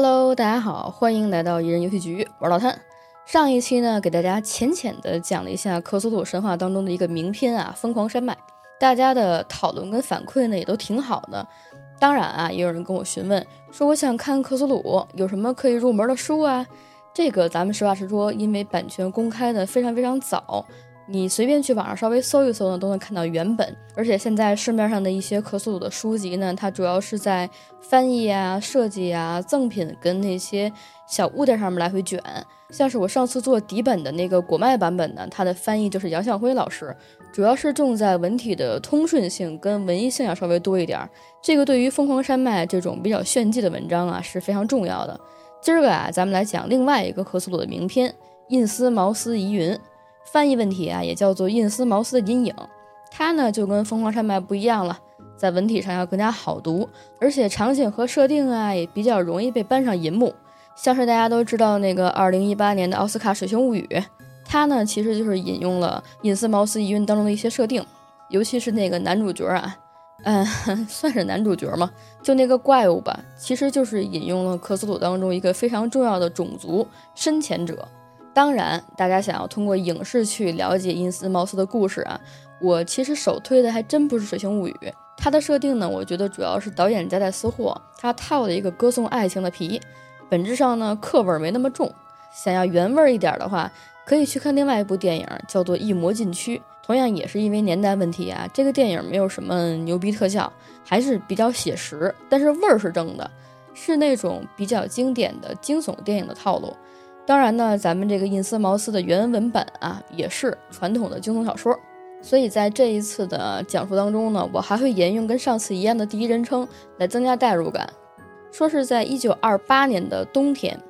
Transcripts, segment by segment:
Hello，大家好，欢迎来到一人游戏局玩老探。上一期呢，给大家浅浅的讲了一下克苏鲁神话当中的一个名篇啊，《疯狂山脉》。大家的讨论跟反馈呢，也都挺好的。当然啊，也有人跟我询问说，我想看克苏鲁，有什么可以入门的书啊？这个咱们实话实说，因为版权公开的非常非常早。你随便去网上稍微搜一搜呢，都能看到原本。而且现在市面上的一些克苏鲁的书籍呢，它主要是在翻译啊、设计啊、赠品跟那些小物件上面来回卷。像是我上次做底本的那个果麦版本呢，它的翻译就是杨向辉老师，主要是重在文体的通顺性跟文艺性要稍微多一点。这个对于疯狂山脉这种比较炫技的文章啊是非常重要的。今儿个啊，咱们来讲另外一个克苏鲁的名篇《印斯茅斯疑云》。翻译问题啊，也叫做印斯茅斯的阴影，它呢就跟疯狂山脉不一样了，在文体上要更加好读，而且场景和设定啊也比较容易被搬上银幕。像是大家都知道那个二零一八年的奥斯卡《水形物语》，它呢其实就是引用了印斯茅斯疑云当中的一些设定，尤其是那个男主角啊，嗯，算是男主角嘛？就那个怪物吧，其实就是引用了克苏鲁当中一个非常重要的种族深潜者。当然，大家想要通过影视去了解因斯茅斯的故事啊，我其实首推的还真不是《水形物语》。它的设定呢，我觉得主要是导演夹带私货，他套了一个歌颂爱情的皮，本质上呢，课味没那么重。想要原味儿一点的话，可以去看另外一部电影，叫做《异魔禁区》，同样也是因为年代问题啊，这个电影没有什么牛逼特效，还是比较写实，但是味儿是正的，是那种比较经典的惊悚电影的套路。当然呢，咱们这个印斯茅斯的原文本啊，也是传统的惊悚小说，所以在这一次的讲述当中呢，我还会沿用跟上次一样的第一人称来增加代入感。说是在一九二八年的冬天，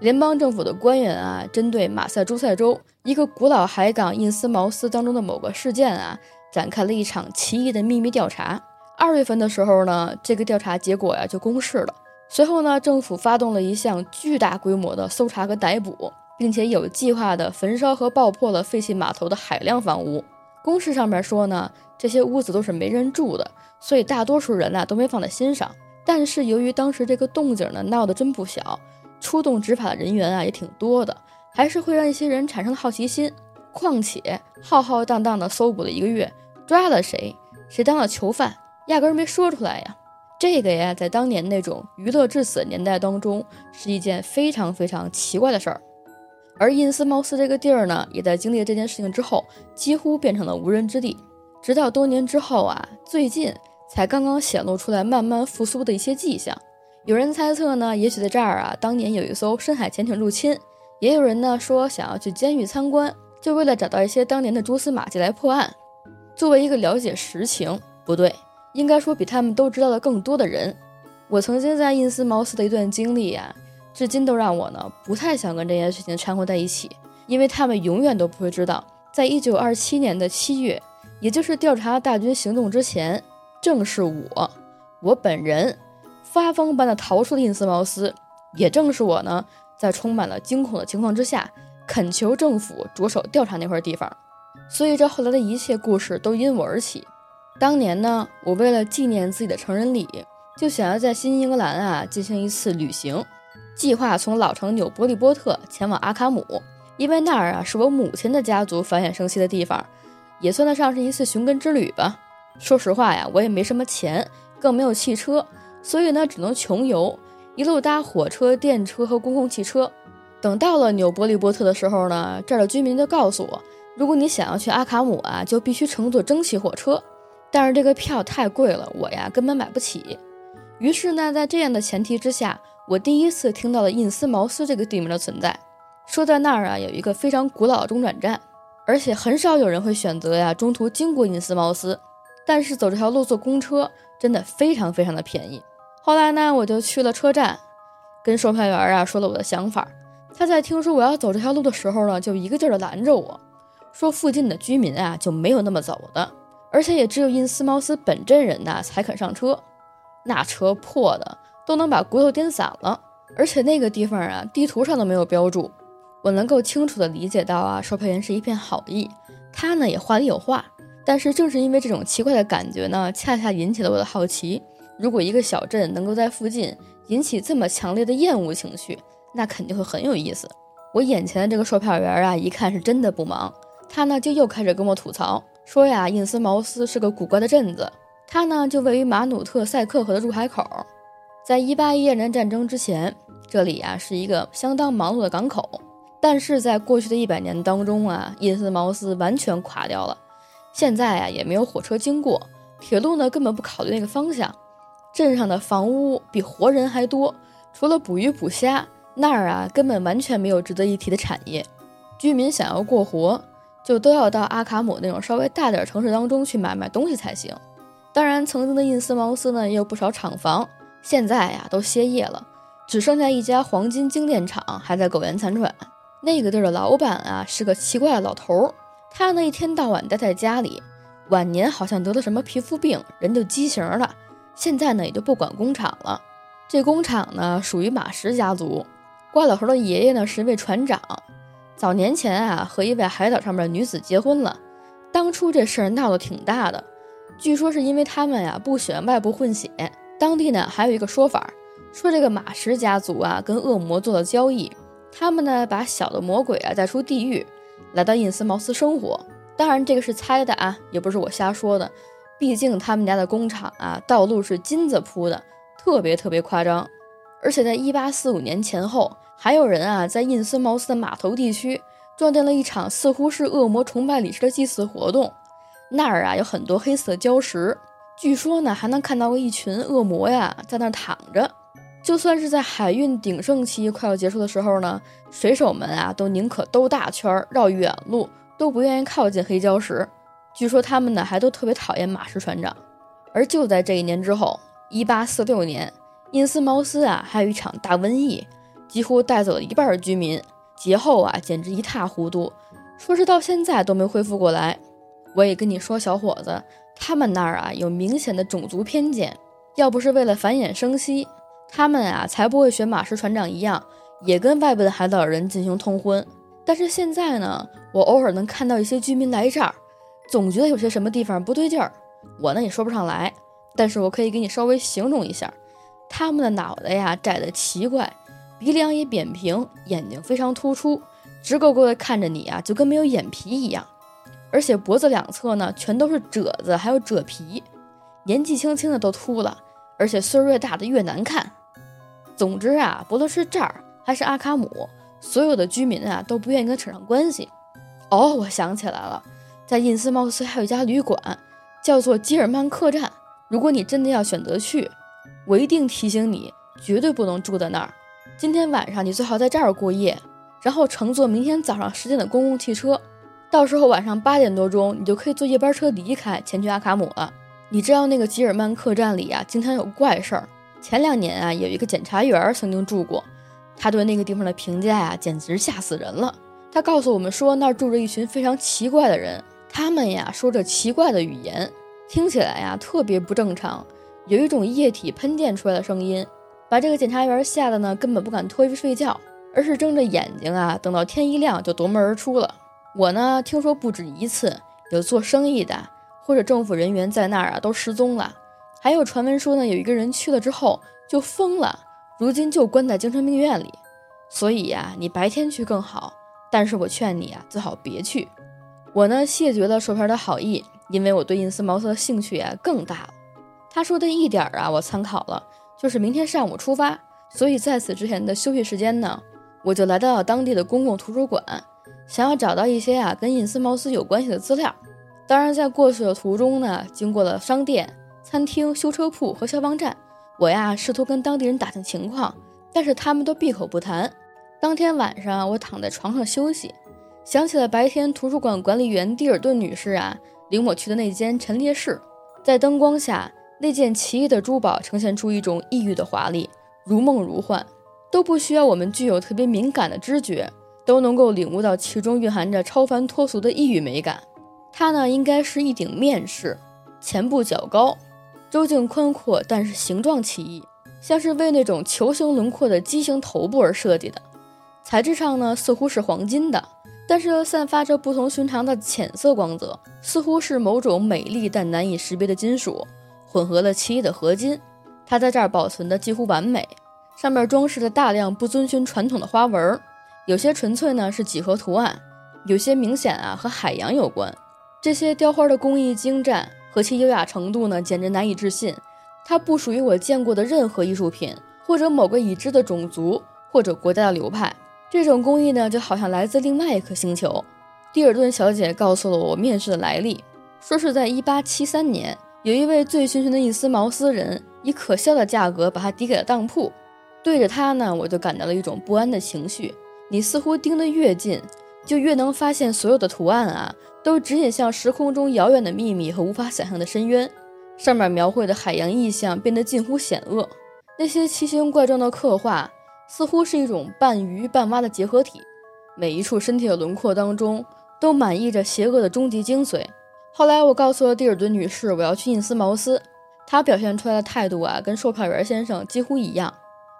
联邦政府的官员啊，针对马萨诸塞州一个古老海港印斯茅斯当中的某个事件啊，展开了一场奇异的秘密调查。二月份的时候呢，这个调查结果呀就公示了。随后呢，政府发动了一项巨大规模的搜查和逮捕，并且有计划的焚烧和爆破了废弃码头的海量房屋。公示上面说呢，这些屋子都是没人住的，所以大多数人呢都没放在心上。但是由于当时这个动静呢闹得真不小，出动执法的人员啊也挺多的，还是会让一些人产生好奇心。况且浩浩荡荡的搜捕了一个月，抓了谁，谁当了囚犯，压根没说出来呀。这个呀，在当年那种娱乐至死的年代当中，是一件非常非常奇怪的事儿。而印斯茅斯这个地儿呢，也在经历了这件事情之后，几乎变成了无人之地。直到多年之后啊，最近才刚刚显露出来慢慢复苏的一些迹象。有人猜测呢，也许在这儿啊，当年有一艘深海潜艇入侵；也有人呢说想要去监狱参观，就为了找到一些当年的蛛丝马迹来破案。作为一个了解实情，不对。应该说，比他们都知道的更多的人。我曾经在印斯茅斯的一段经历呀，至今都让我呢不太想跟这件事情掺和在一起，因为他们永远都不会知道，在一九二七年的七月，也就是调查大军行动之前，正是我，我本人发疯般的逃出了印斯茅斯，也正是我呢，在充满了惊恐的情况之下，恳求政府着手调查那块地方。所以，这后来的一切故事都因我而起。当年呢，我为了纪念自己的成人礼，就想要在新英格兰啊进行一次旅行，计划从老城纽伯利波特前往阿卡姆，因为那儿啊是我母亲的家族繁衍生息的地方，也算得上是一次寻根之旅吧。说实话呀，我也没什么钱，更没有汽车，所以呢只能穷游，一路搭火车、电车和公共汽车。等到了纽伯利波特的时候呢，这儿的居民就告诉我，如果你想要去阿卡姆啊，就必须乘坐蒸汽火车。但是这个票太贵了，我呀根本买不起。于是呢，在这样的前提之下，我第一次听到了印斯茅斯这个地名的存在。说在那儿啊有一个非常古老的中转站，而且很少有人会选择呀中途经过印斯茅斯。但是走这条路坐公车真的非常非常的便宜。后来呢，我就去了车站，跟售票员啊说了我的想法。他在听说我要走这条路的时候呢，就一个劲儿的拦着我说，附近的居民啊就没有那么走的。而且也只有因斯茅斯本镇人呐才肯上车，那车破的都能把骨头颠散了。而且那个地方啊，地图上都没有标注。我能够清楚的理解到啊，售票员是一片好意，他呢也话里有话。但是正是因为这种奇怪的感觉呢，恰恰引起了我的好奇。如果一个小镇能够在附近引起这么强烈的厌恶情绪，那肯定会很有意思。我眼前的这个售票员啊，一看是真的不忙，他呢就又开始跟我吐槽，说呀，印斯茅斯是个古怪的镇子，它呢就位于马努特塞克河的入海口，在一八一二年战争之前，这里啊是一个相当忙碌的港口，但是在过去的一百年当中啊，印斯茅斯完全垮掉了，现在啊也没有火车经过，铁路呢根本不考虑那个方向。镇上的房屋比活人还多，除了捕鱼捕虾，那儿啊根本完全没有值得一提的产业。居民想要过活，就都要到阿卡姆那种稍微大点城市当中去买买东西才行。当然，曾经的印斯茅斯呢也有不少厂房，现在呀都歇业了，只剩下一家黄金精炼厂还在苟延残喘。那个地儿的老板啊是个奇怪的老头儿，他呢一天到晚待在家里，晚年好像得了什么皮肤病，人就畸形了。现在呢，也就不管工厂了。这工厂呢，属于马什家族。怪老头的爷爷呢，是一位船长。早年前啊，和一位海岛上面的女子结婚了。当初这事儿闹得挺大的，据说是因为他们呀不喜欢外部混血。当地呢，还有一个说法，说这个马什家族啊跟恶魔做了交易，他们呢把小的魔鬼啊带出地狱，来到印斯茅斯生活。当然，这个是猜的啊，也不是我瞎说的。毕竟他们家的工厂啊，道路是金子铺的，特别特别夸张。而且在一八四五年前后，还有人啊在印斯茅斯的码头地区撞见了一场似乎是恶魔崇拜礼式的祭祀活动。那儿啊有很多黑色礁石，据说呢还能看到过一群恶魔呀在那儿躺着。就算是在海运鼎盛期快要结束的时候呢，水手们啊都宁可兜大圈绕远路，都不愿意靠近黑礁石。据说他们呢还都特别讨厌马氏船长，而就在这一年之后，一八四六年，印斯茅斯啊还有一场大瘟疫，几乎带走了一半居民，劫后啊简直一塌糊涂，说是到现在都没恢复过来。我也跟你说，小伙子，他们那儿啊有明显的种族偏见，要不是为了繁衍生息，他们啊才不会学马氏船长一样，也跟外部的海岛人进行通婚。但是现在呢，我偶尔能看到一些居民来这儿。总觉得有些什么地方不对劲儿，我呢也说不上来，但是我可以给你稍微形容一下，他们的脑袋呀窄得奇怪，鼻梁也扁平，眼睛非常突出，直勾勾的看着你啊，就跟没有眼皮一样，而且脖子两侧呢全都是褶子，还有褶皮，年纪轻轻的都秃了，而且岁数越大的越难看。总之啊，不论是这儿还是阿卡姆，所有的居民啊都不愿意跟扯上关系。哦，我想起来了。在印斯茅斯还有一家旅馆，叫做吉尔曼客栈。如果你真的要选择去，我一定提醒你，绝对不能住在那儿。今天晚上你最好在这儿过夜，然后乘坐明天早上十点的公共汽车。到时候晚上八点多钟，你就可以坐夜班车离开，前去阿卡姆了。你知道那个吉尔曼客栈里啊，经常有怪事儿。前两年啊，有一个检察员曾经住过，他对那个地方的评价呀，简直吓死人了。他告诉我们说，那儿住着一群非常奇怪的人。他们呀说着奇怪的语言，听起来呀特别不正常，有一种液体喷溅出来的声音，把这个检察员吓得呢根本不敢脱衣服睡觉，而是睁着眼睛啊，等到天一亮就夺门而出了。我呢听说不止一次有做生意的或者政府人员在那儿啊都失踪了，还有传闻说呢有一个人去了之后就疯了，如今就关在精神病院里。所以呀你白天去更好，但是我劝你啊最好别去。我呢谢绝了售票的好意，因为我对印斯茅斯的兴趣啊更大了。他说的一点啊，我参考了，就是明天上午出发。所以在此之前的休息时间呢，我就来到了当地的公共图书馆，想要找到一些啊跟印斯茅斯有关系的资料。当然，在过去的途中呢，经过了商店、餐厅、修车铺和消防站，我呀试图跟当地人打听情况，但是他们都闭口不谈。当天晚上，我躺在床上休息。想起了白天图书馆管理员蒂尔顿女士啊领我去的那间陈列室，在灯光下，那件奇异的珠宝呈现出一种异域的华丽，如梦如幻，都不需要我们具有特别敏感的知觉，都能够领悟到其中蕴含着超凡脱俗的异域美感。它呢，应该是一顶面饰，前部较高，周径宽阔，但是形状奇异，像是为那种球形轮廓的畸形头部而设计的。材质上呢，似乎是黄金的。但是又散发着不同寻常的浅色光泽，似乎是某种美丽但难以识别的金属混合了奇异的合金。它在这儿保存的几乎完美，上面装饰了大量不遵循传统的花纹，有些纯粹呢是几何图案，有些明显啊和海洋有关。这些雕花的工艺精湛和其优雅程度呢，简直难以置信。它不属于我见过的任何艺术品，或者某个已知的种族或者国家的流派。这种工艺呢，就好像来自另外一颗星球。蒂尔顿小姐告诉了我面试的来历，说是在1873年，有一位醉醺醺的印斯茅斯人以可笑的价格把它抵给了当铺。对着它呢，我就感到了一种不安的情绪。你似乎盯得越近，就越能发现所有的图案啊。都指引向时空中遥远的秘密和无法想象的深渊，上面描绘的海洋意象变得近乎险恶。那些奇形怪状的刻画似乎是一种半鱼半蛙的结合体，每一处身体的轮廓当中都满溢着邪恶的终极精髓。后来我告诉了蒂尔顿女士我要去印斯茅斯，她表现出来的态度啊跟售票员先生几乎一样，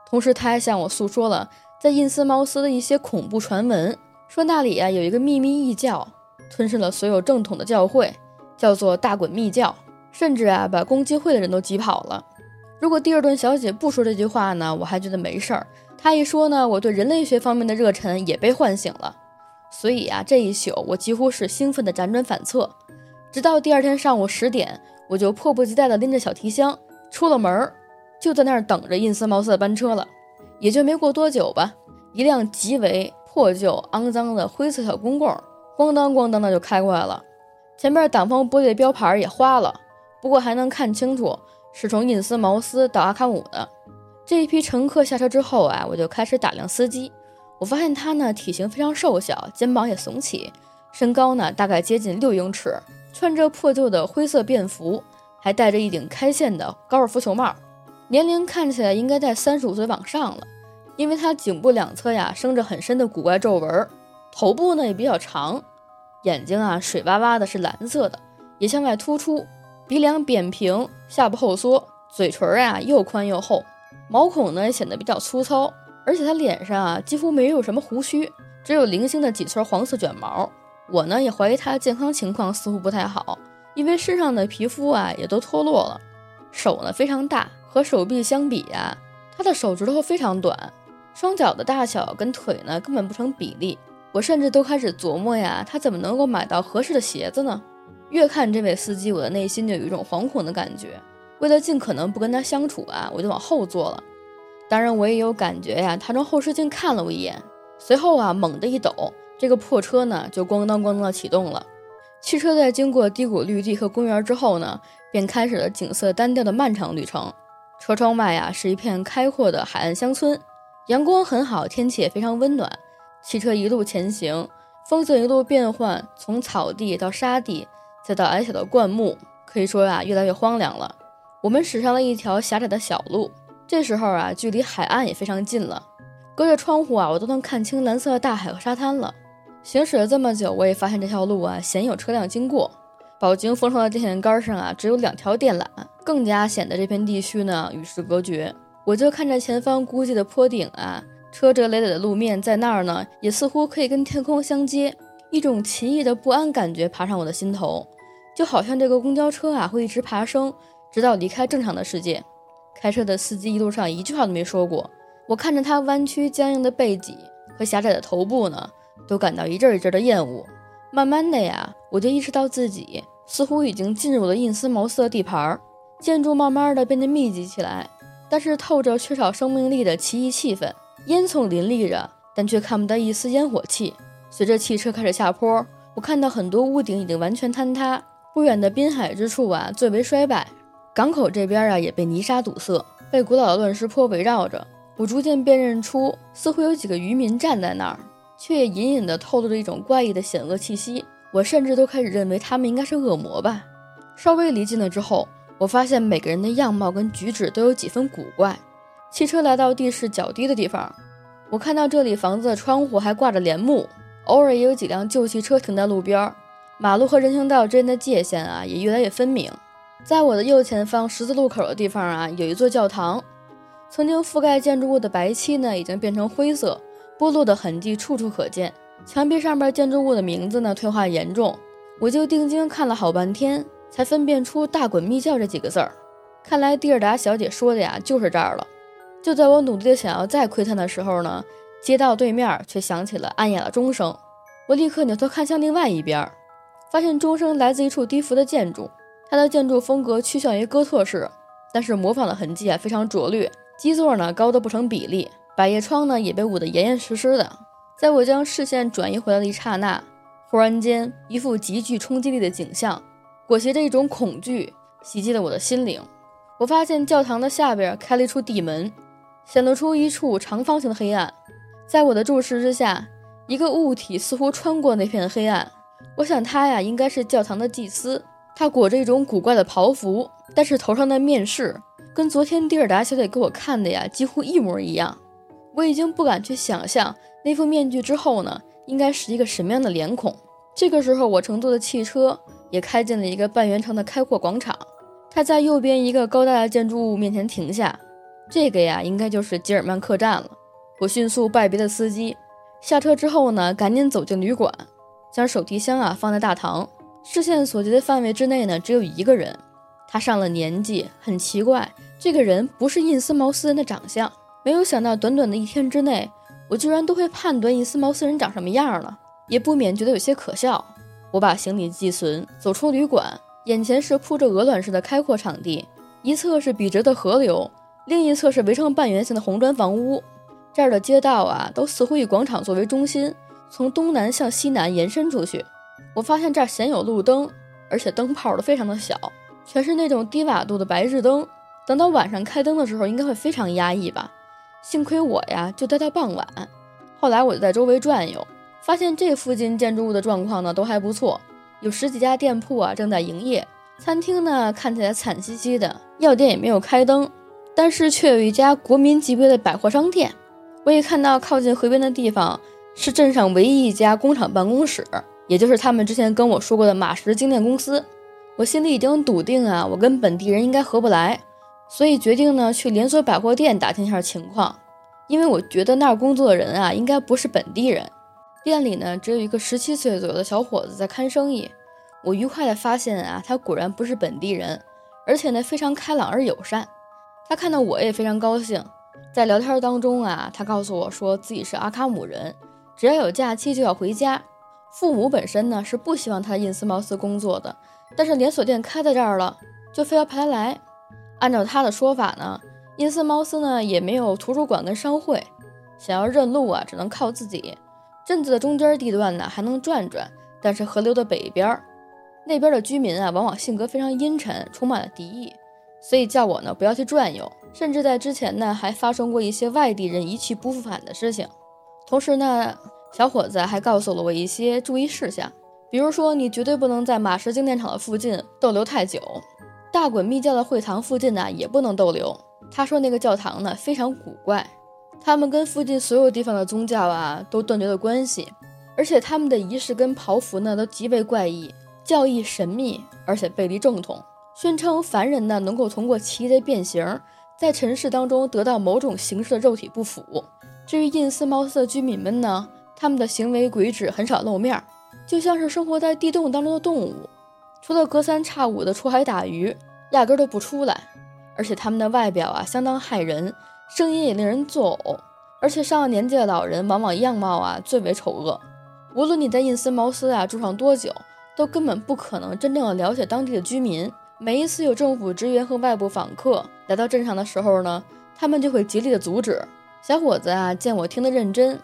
同时她还向我诉说了在印斯茅斯的一些恐怖传闻，说那里啊有一个秘密异教。吞噬了所有正统的教会，叫做大滚密教，甚至啊把公鸡会的人都挤跑了。如果蒂尔顿小姐不说这句话呢，我还觉得没事儿。她一说呢，我对人类学方面的热忱也被唤醒了。所以啊，这一宿我几乎是兴奋的辗转反侧，直到第二天上午十点，我就迫不及待地拎着小提箱出了门儿，就在那儿等着印斯茅斯的班车了。也就没过多久吧，一辆极为破旧、肮脏的灰色小公共。咣当咣当的就开过来了，前面挡风玻璃的标牌也花了，不过还能看清楚是从印斯茅斯到阿卡姆的。这一批乘客下车之后啊，我就开始打量司机。我发现他呢体型非常瘦小，肩膀也耸起，身高呢大概接近六英尺，穿着破旧的灰色便服，还戴着一顶开线的高尔夫球帽，年龄看起来应该在三十五岁往上了，因为他颈部两侧呀生着很深的古怪皱纹。头部呢也比较长，眼睛啊水洼洼的，是蓝色的，也向外突出，鼻梁扁平，下巴后缩，嘴唇啊又宽又厚，毛孔呢显得比较粗糙，而且他脸上啊几乎没有什么胡须，只有零星的几撮黄色卷毛。我呢也怀疑他的健康情况似乎不太好，因为身上的皮肤啊也都脱落了，手呢非常大，和手臂相比呀，他的手指头非常短，双脚的大小跟腿呢根本不成比例。我甚至都开始琢磨呀，他怎么能够买到合适的鞋子呢？越看这位司机，我的内心就有一种惶恐的感觉。为了尽可能不跟他相处啊，我就往后坐了。当然，我也有感觉呀，他从后视镜看了我一眼，随后啊，猛地一抖，这个破车呢就咣当咣当的启动了。汽车在经过低谷绿地和公园之后呢，便开始了景色单调的漫长旅程。车窗外呀是一片开阔的海岸乡村，阳光很好，天气也非常温暖。汽车一路前行，风景一路变换，从草地到沙地，再到矮小的灌木，可以说呀，越来越荒凉了。我们驶上了一条狭窄的小路，这时候啊，距离海岸也非常近了。隔着窗户啊，我都能看清蓝色的大海和沙滩了。行驶了这么久，我也发现这条路啊，鲜有车辆经过。饱经风霜的电线杆上啊，只有两条电缆，更加显得这片地区呢与世隔绝。我就看着前方孤寂的坡顶啊。车辙累累的路面在那儿呢，也似乎可以跟天空相接。一种奇异的不安感觉爬上我的心头，就好像这个公交车啊会一直爬升，直到离开正常的世界。开车的司机一路上一句话都没说过。我看着他弯曲僵硬的背脊和狭窄的头部呢，都感到一阵一阵的厌恶。慢慢的呀，我就意识到自己似乎已经进入了印斯茅斯的地盘儿，建筑慢慢的变得密集起来，但是透着缺少生命力的奇异气氛。烟囱林立着，但却看不到一丝烟火气。随着汽车开始下坡，我看到很多屋顶已经完全坍塌。不远的滨海之处啊，最为衰败。港口这边啊，也被泥沙堵塞，被古老的乱石坡围绕着。我逐渐辨认出，似乎有几个渔民站在那儿，却也隐隐地透露着一种怪异的险恶气息。我甚至都开始认为他们应该是恶魔吧。稍微离近了之后，我发现每个人的样貌跟举止都有几分古怪。汽车来到地势较低的地方，我看到这里房子的窗户还挂着帘幕，偶尔也有几辆旧汽车停在路边。马路和人行道之间的界限啊，也越来越分明。在我的右前方十字路口的地方啊，有一座教堂，曾经覆盖建筑物的白漆呢，已经变成灰色，剥落的痕迹处处可见。墙壁上面建筑物的名字呢，退化严重。我就定睛看了好半天，才分辨出“大滚密教”这几个字儿。看来蒂尔达小姐说的呀，就是这儿了。就在我努力的想要再窥探的时候呢，街道对面却响起了暗哑的钟声。我立刻扭头看向另外一边，发现钟声来自一处低伏的建筑，它的建筑风格趋向于哥特式，但是模仿的痕迹啊非常拙劣。基座呢高的不成比例，百叶窗呢也被捂得严严实实的。在我将视线转移回来的一刹那，忽然间一副极具冲击力的景象，裹挟着一种恐惧袭击了我的心灵。我发现教堂的下边开了一处地门，显露出一处长方形的黑暗。在我的注视之下，一个物体似乎穿过那片黑暗。我想他呀，应该是教堂的祭司。他裹着一种古怪的袍服，但是头上的面饰跟昨天蒂尔达小姐给我看的呀几乎一模一样。我已经不敢去想象那副面具之后呢，应该是一个什么样的脸孔。这个时候，我乘坐的汽车也开进了一个半圆长的开阔广场。它在右边一个高大的建筑物面前停下，这个呀，应该就是吉尔曼客栈了。我迅速拜别了司机，下车之后呢，赶紧走进旅馆，将手提箱啊放在大堂，视线所及的范围之内呢，只有一个人。他上了年纪，很奇怪，这个人不是印斯茅斯人的长相。没有想到，短短的一天之内，我居然都会判断印斯茅斯人长什么样了，也不免觉得有些可笑。我把行李寄存，走出旅馆。眼前是铺着鹅卵石的开阔场地，一侧是笔直的河流，另一侧是围成半圆形的红砖房屋。这儿的街道啊，都似乎以广场作为中心，从东南向西南延伸出去。我发现这儿鲜有路灯，而且灯泡都非常的小，全是那种低瓦度的白炽灯。等到晚上开灯的时候，应该会非常压抑吧？幸亏我呀，就待到傍晚。后来我就在周围转悠，发现这附近建筑物的状况呢，都还不错。有十几家店铺啊正在营业，餐厅呢看起来惨兮兮的，药店也没有开灯，但是却有一家国民级别的百货商店。我也看到靠近河边的地方是镇上唯一一家工厂办公室，也就是他们之前跟我说过的马石精炼公司。我心里已经笃定啊，我跟本地人应该合不来，所以决定呢去连锁百货店打听一下情况，因为我觉得那儿工作的人啊应该不是本地人。店里呢，只有一个十七岁左右的小伙子在看生意。我愉快地发现啊，他果然不是本地人，而且呢非常开朗而友善。他看到我也非常高兴，在聊天当中啊，他告诉我说自己是阿卡姆人，只要有假期就要回家。父母本身呢是不希望他印斯茅斯工作的，但是连锁店开在这儿了，就非要派他来。按照他的说法呢，因斯茅斯呢也没有图书馆跟商会，想要认路啊，只能靠自己。镇子的中间地段呢还能转转，但是河流的北边那边的居民啊，往往性格非常阴沉，充满了敌意，所以叫我呢不要去转悠。甚至在之前呢，还发生过一些外地人一去不复返的事情。同时呢，小伙子还告诉了我一些注意事项，比如说你绝对不能在马氏精电厂的附近逗留太久，大滚密教的会堂附近呢也不能逗留。他说那个教堂呢非常古怪。他们跟附近所有地方的宗教啊都断绝了关系，而且他们的仪式跟袍服呢都极为怪异，教义神秘，而且背离正统，宣称凡人呢能够通过奇异的变形，在尘世当中得到某种形式的肉体不腐。至于印斯茅斯的居民们呢，他们的行为举止很少露面，就像是生活在地洞当中的动物，除了隔三差五的出海打鱼，压根都不出来。而且他们的外表啊相当骇人。声音也令人作呕，而且上了年纪的老人往往样貌啊最为丑恶。无论你在印斯茅斯啊住上多久，都根本不可能真正的了解当地的居民。每一次有政府职员和外部访客来到镇上的时候呢，他们就会极力的阻止。小伙子啊见我听得认真，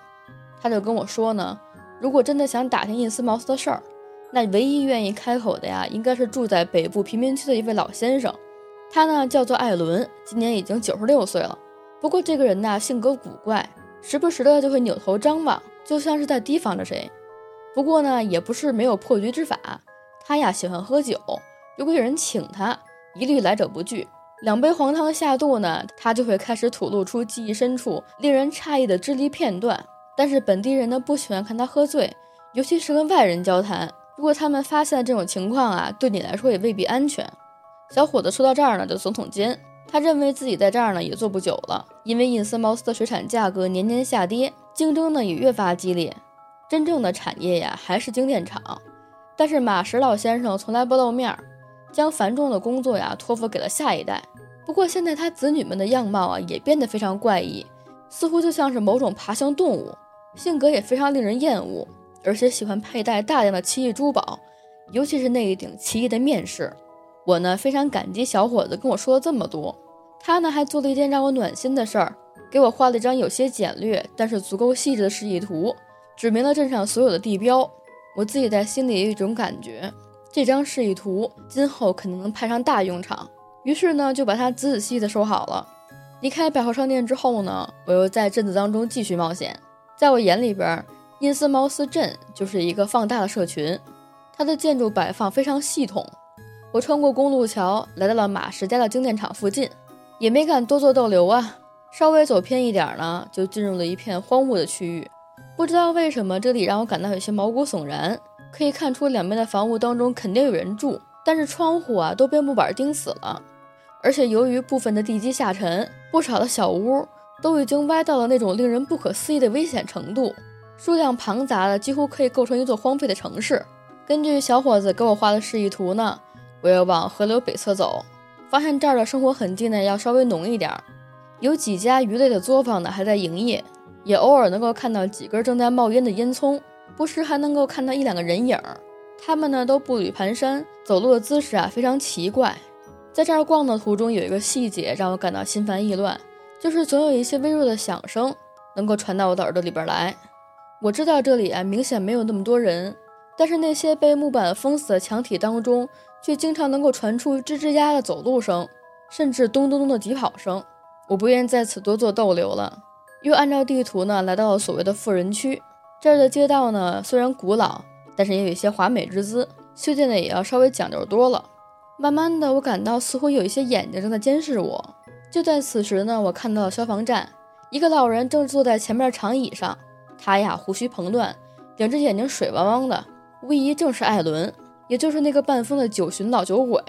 他就跟我说呢，如果真的想打听印斯茅斯的事儿，那唯一愿意开口的呀，应该是住在北部贫民区的一位老先生。他呢叫做艾伦，今年已经九十六岁了。不过这个人呢，性格古怪，时不时的就会扭头张望，就像是在提防着谁。不过呢，也不是没有破局之法。他呀喜欢喝酒，如果有人请他，一律来者不拒。两杯黄汤下肚呢，他就会开始吐露出记忆深处令人诧异的支离片段。但是本地人呢不喜欢看他喝醉，尤其是跟外人交谈。如果他们发现这种情况啊，对你来说也未必安全。小伙子说到这儿呢，就耸耸肩。他认为自己在这儿呢也做不久了，因为印斯茅斯的水产价格年年下跌，竞争呢也越发激烈。真正的产业呀还是精炼厂，但是马石老先生从来不露面，将繁重的工作呀托付给了下一代。不过现在他子女们的样貌啊也变得非常怪异，似乎就像是某种爬行动物，性格也非常令人厌恶，而且喜欢佩戴大量的奇异珠宝，尤其是那一顶奇异的面饰。我呢非常感激小伙子跟我说了这么多，他呢还做了一件让我暖心的事儿，给我画了一张有些简略但是足够细致的示意图，指明了镇上所有的地标。我自己在心里有一种感觉，这张示意图今后肯定能派上大用场。于是呢，就把它仔仔细细的收好了。离开百货商店之后呢，我又在镇子当中继续冒险。在我眼里边，因斯茅斯镇就是一个放大的社群，它的建筑摆放非常系统。我穿过公路桥，来到了马什家的精电厂附近，也没敢多做逗留啊。稍微走偏一点呢，就进入了一片荒芜的区域。不知道为什么，这里让我感到有些毛骨悚然。可以看出，两边的房屋当中肯定有人住，但是窗户啊都被木板钉死了。而且由于部分的地基下沉，不少的小屋都已经歪到了那种令人不可思议的危险程度，数量庞杂的几乎可以构成一座荒废的城市。根据小伙子给我画的示意图呢，我要往河流北侧走，发现这儿的生活痕迹呢要稍微浓一点，有几家鱼类的作坊呢还在营业，也偶尔能够看到几根正在冒烟的烟囱，不时还能够看到一两个人影，他们呢都步履蹒跚，走路的姿势啊非常奇怪。在这儿逛的途中，有一个细节让我感到心烦意乱，就是总有一些微弱的响声能够传到我的耳朵里边来。我知道这里啊明显没有那么多人，但是那些被木板封死的墙体当中，却经常能够传出吱吱呀的走路声，甚至咚咚咚的疾跑声。我不愿在此多做逗留了，又按照地图呢来到了所谓的富人区。这儿的街道呢虽然古老，但是也有一些华美之姿，修建的也要稍微讲究多了。慢慢的，我感到似乎有一些眼睛正在监视我。就在此时呢，我看到了消防站，一个老人正坐在前面的长椅上，他呀胡须蓬乱，两只眼睛水汪汪的，无疑正是艾伦，也就是那个半疯的九旬老酒鬼。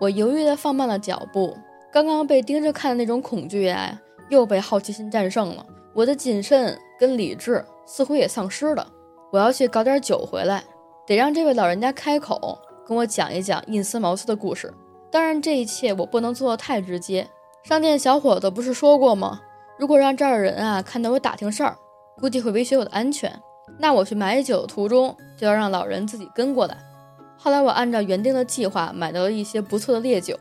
我犹豫的放慢了脚步，刚刚被盯着看的那种恐惧呀，又被好奇心战胜了。我的谨慎跟理智似乎也丧失了。我要去搞点酒回来，得让这位老人家开口。跟我讲一讲印斯茅斯的故事。当然，这一切我不能做的太直接。商店小伙子不是说过吗？如果让这儿的人啊看到我打听事儿，估计会威胁我的安全。那我去买酒的途中，就要让老人自己跟过来。后来我按照原定的计划买到了一些不错的烈酒，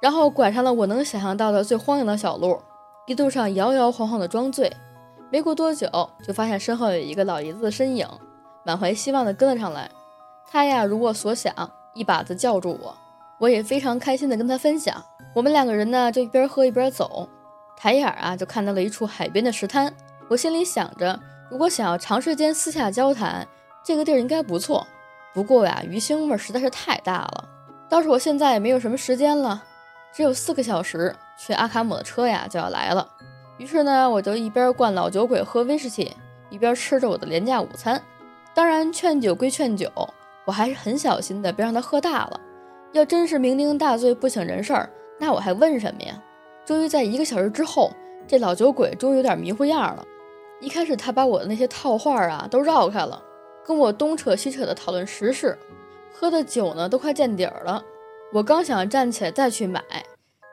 然后拐上了我能想象到的最荒凉的小路，一路上摇摇晃晃的装醉。没过多久，就发现身后有一个老爷子的身影，满怀希望地跟了上来。他呀，如我所想。一把子叫住我，我也非常开心的跟他分享。我们两个人呢，就一边喝一边走，抬眼啊就看到了一处海边的石滩。我心里想着，如果想要长时间私下交谈，这个地儿应该不错。不过呀，鱼腥味实在是太大了。倒是我现在也没有什么时间了，只有四个小时，去阿卡姆的车呀就要来了。于是呢，我就一边灌老酒鬼喝威士忌，一边吃着我的廉价午餐。当然，劝酒归劝酒。我还是很小心的，别让他喝大了。要真是酩酊大醉不省人事儿，那我还问什么呀？终于在一个小时之后，这老酒鬼终于有点迷糊样了。一开始他把我的那些套话啊都绕开了，跟我东扯西扯的讨论时事，喝的酒呢都快见底儿了。我刚想站起来再去买，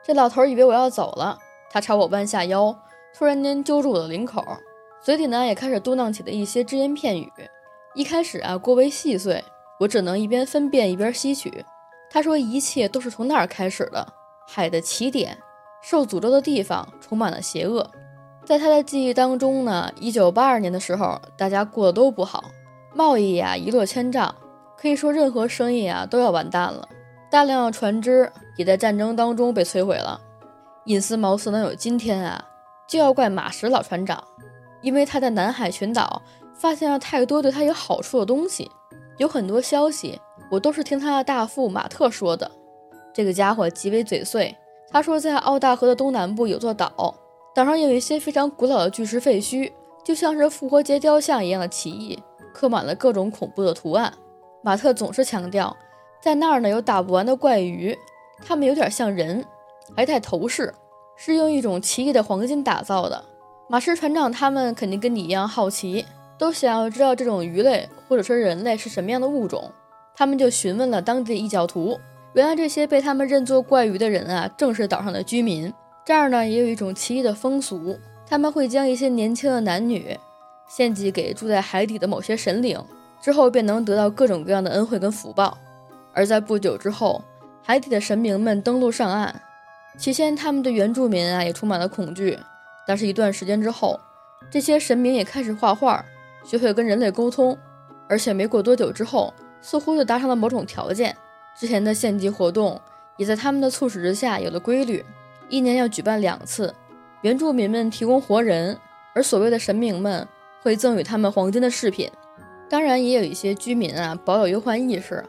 这老头以为我要走了，他朝我弯下腰，突然间揪住我的领口，嘴里呢也开始嘟囔起了一些只言片语。一开始啊过为细碎。我只能一边分辨一边吸取。他说，一切都是从那儿开始的，海的起点，受诅咒的地方，充满了邪恶。在他的记忆当中呢，一九八二年的时候，大家过得都不好，贸易呀一落千丈，可以说任何生意啊都要完蛋了。大量的船只也在战争当中被摧毁了。隐斯茅斯能有今天啊，就要怪马什老船长，因为他在南海群岛发现了太多对他有好处的东西。有很多消息，我都是听他的大副马特说的。这个家伙极为嘴碎。他说，在澳大河的东南部有座岛，岛上有一些非常古老的巨石废墟，就像是复活节雕像一样的奇异，刻满了各种恐怖的图案。马特总是强调，在那儿呢有打不完的怪鱼，它们有点像人，还带头饰，是用一种奇异的黄金打造的。马氏船长他们肯定跟你一样好奇。都想要知道这种鱼类或者说人类是什么样的物种，他们就询问了当地的异教徒，原来这些被他们认作怪鱼的人啊，正是岛上的居民。这儿呢，也有一种奇异的风俗，他们会将一些年轻的男女献祭给住在海底的某些神灵，之后便能得到各种各样的恩惠跟福报。而在不久之后，海底的神明们登陆上岸，起先他们对原住民啊也充满了恐惧，但是一段时间之后，这些神明也开始画画，学会跟人类沟通，而且没过多久之后，似乎就达成了某种条件。之前的献祭活动也在他们的促使之下有了规律，一年要举办两次。原住民们提供活人，而所谓的神明们会赠予他们黄金的饰品。当然，也有一些居民啊保有忧患意识，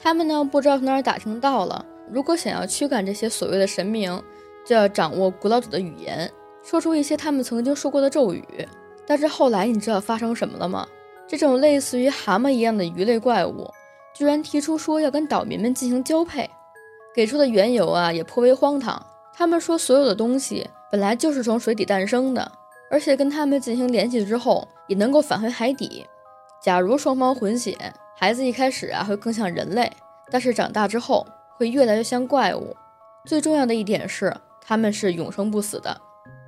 他们呢不知道从哪儿打听到了，如果想要驱赶这些所谓的神明，就要掌握古老者的语言，说出一些他们曾经说过的咒语。但是后来你知道发生什么了吗？这种类似于蛤蟆一样的鱼类怪物。居然提出说要跟岛民们进行交配，给出的缘由啊也颇为荒唐。他们说所有的东西本来就是从水底诞生的，而且跟他们进行联系之后也能够返回海底。假如双方混血，孩子一开始啊会更像人类，但是长大之后会越来越像怪物。最重要的一点是，他们是永生不死的。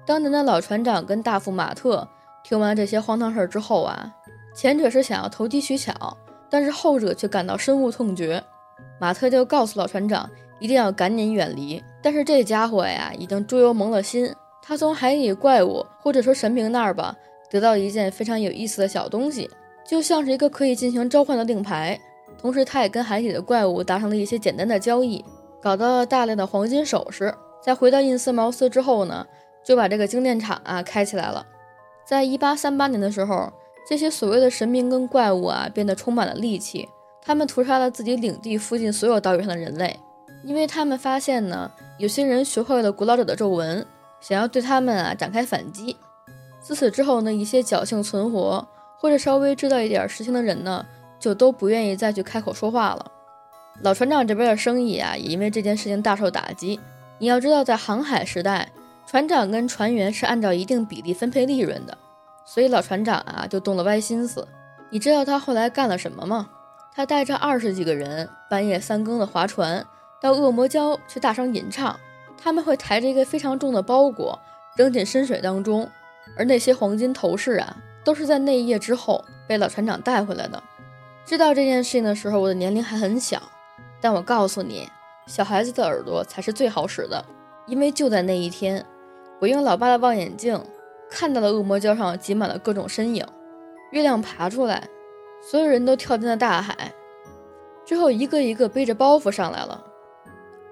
当年的老船长跟大副马特听完这些荒唐事儿之后啊，前者是想要投机取巧。但是后者却感到深恶痛绝，马特就告诉老船长一定要赶紧远离。但是这家伙呀，已经猪油蒙了心。他从海底怪物或者说神明那儿吧，得到一件非常有意思的小东西，就像是一个可以进行召唤的令牌。同时，他也跟海底的怪物达成了一些简单的交易，搞到了大量的黄金首饰。在回到印斯茅斯之后呢，就把这个精炼厂啊开起来了。在一八三八年的时候。这些所谓的神明跟怪物啊，变得充满了戾气。他们屠杀了自己领地附近所有岛屿上的人类，因为他们发现呢，有些人学会了古老者的皱纹，想要对他们啊展开反击。自此之后呢，一些侥幸存活或者稍微知道一点实情的人呢，就都不愿意再去开口说话了。老船长这边的生意啊，也因为这件事情大受打击。你要知道，在航海时代，船长跟船员是按照一定比例分配利润的。所以老船长啊，就动了歪心思。你知道他后来干了什么吗？他带着二十几个人，半夜三更的划船到恶魔礁去大声吟唱。他们会抬着一个非常重的包裹扔进深水当中，而那些黄金头饰啊，都是在那一夜之后被老船长带回来的。知道这件事情的时候，我的年龄还很小，但我告诉你，小孩子的耳朵才是最好使的，因为就在那一天，我用老爸的望远镜。看到了恶魔礁上挤满了各种身影，月亮爬出来，所有人都跳进了大海，之后一个一个背着包袱上来了。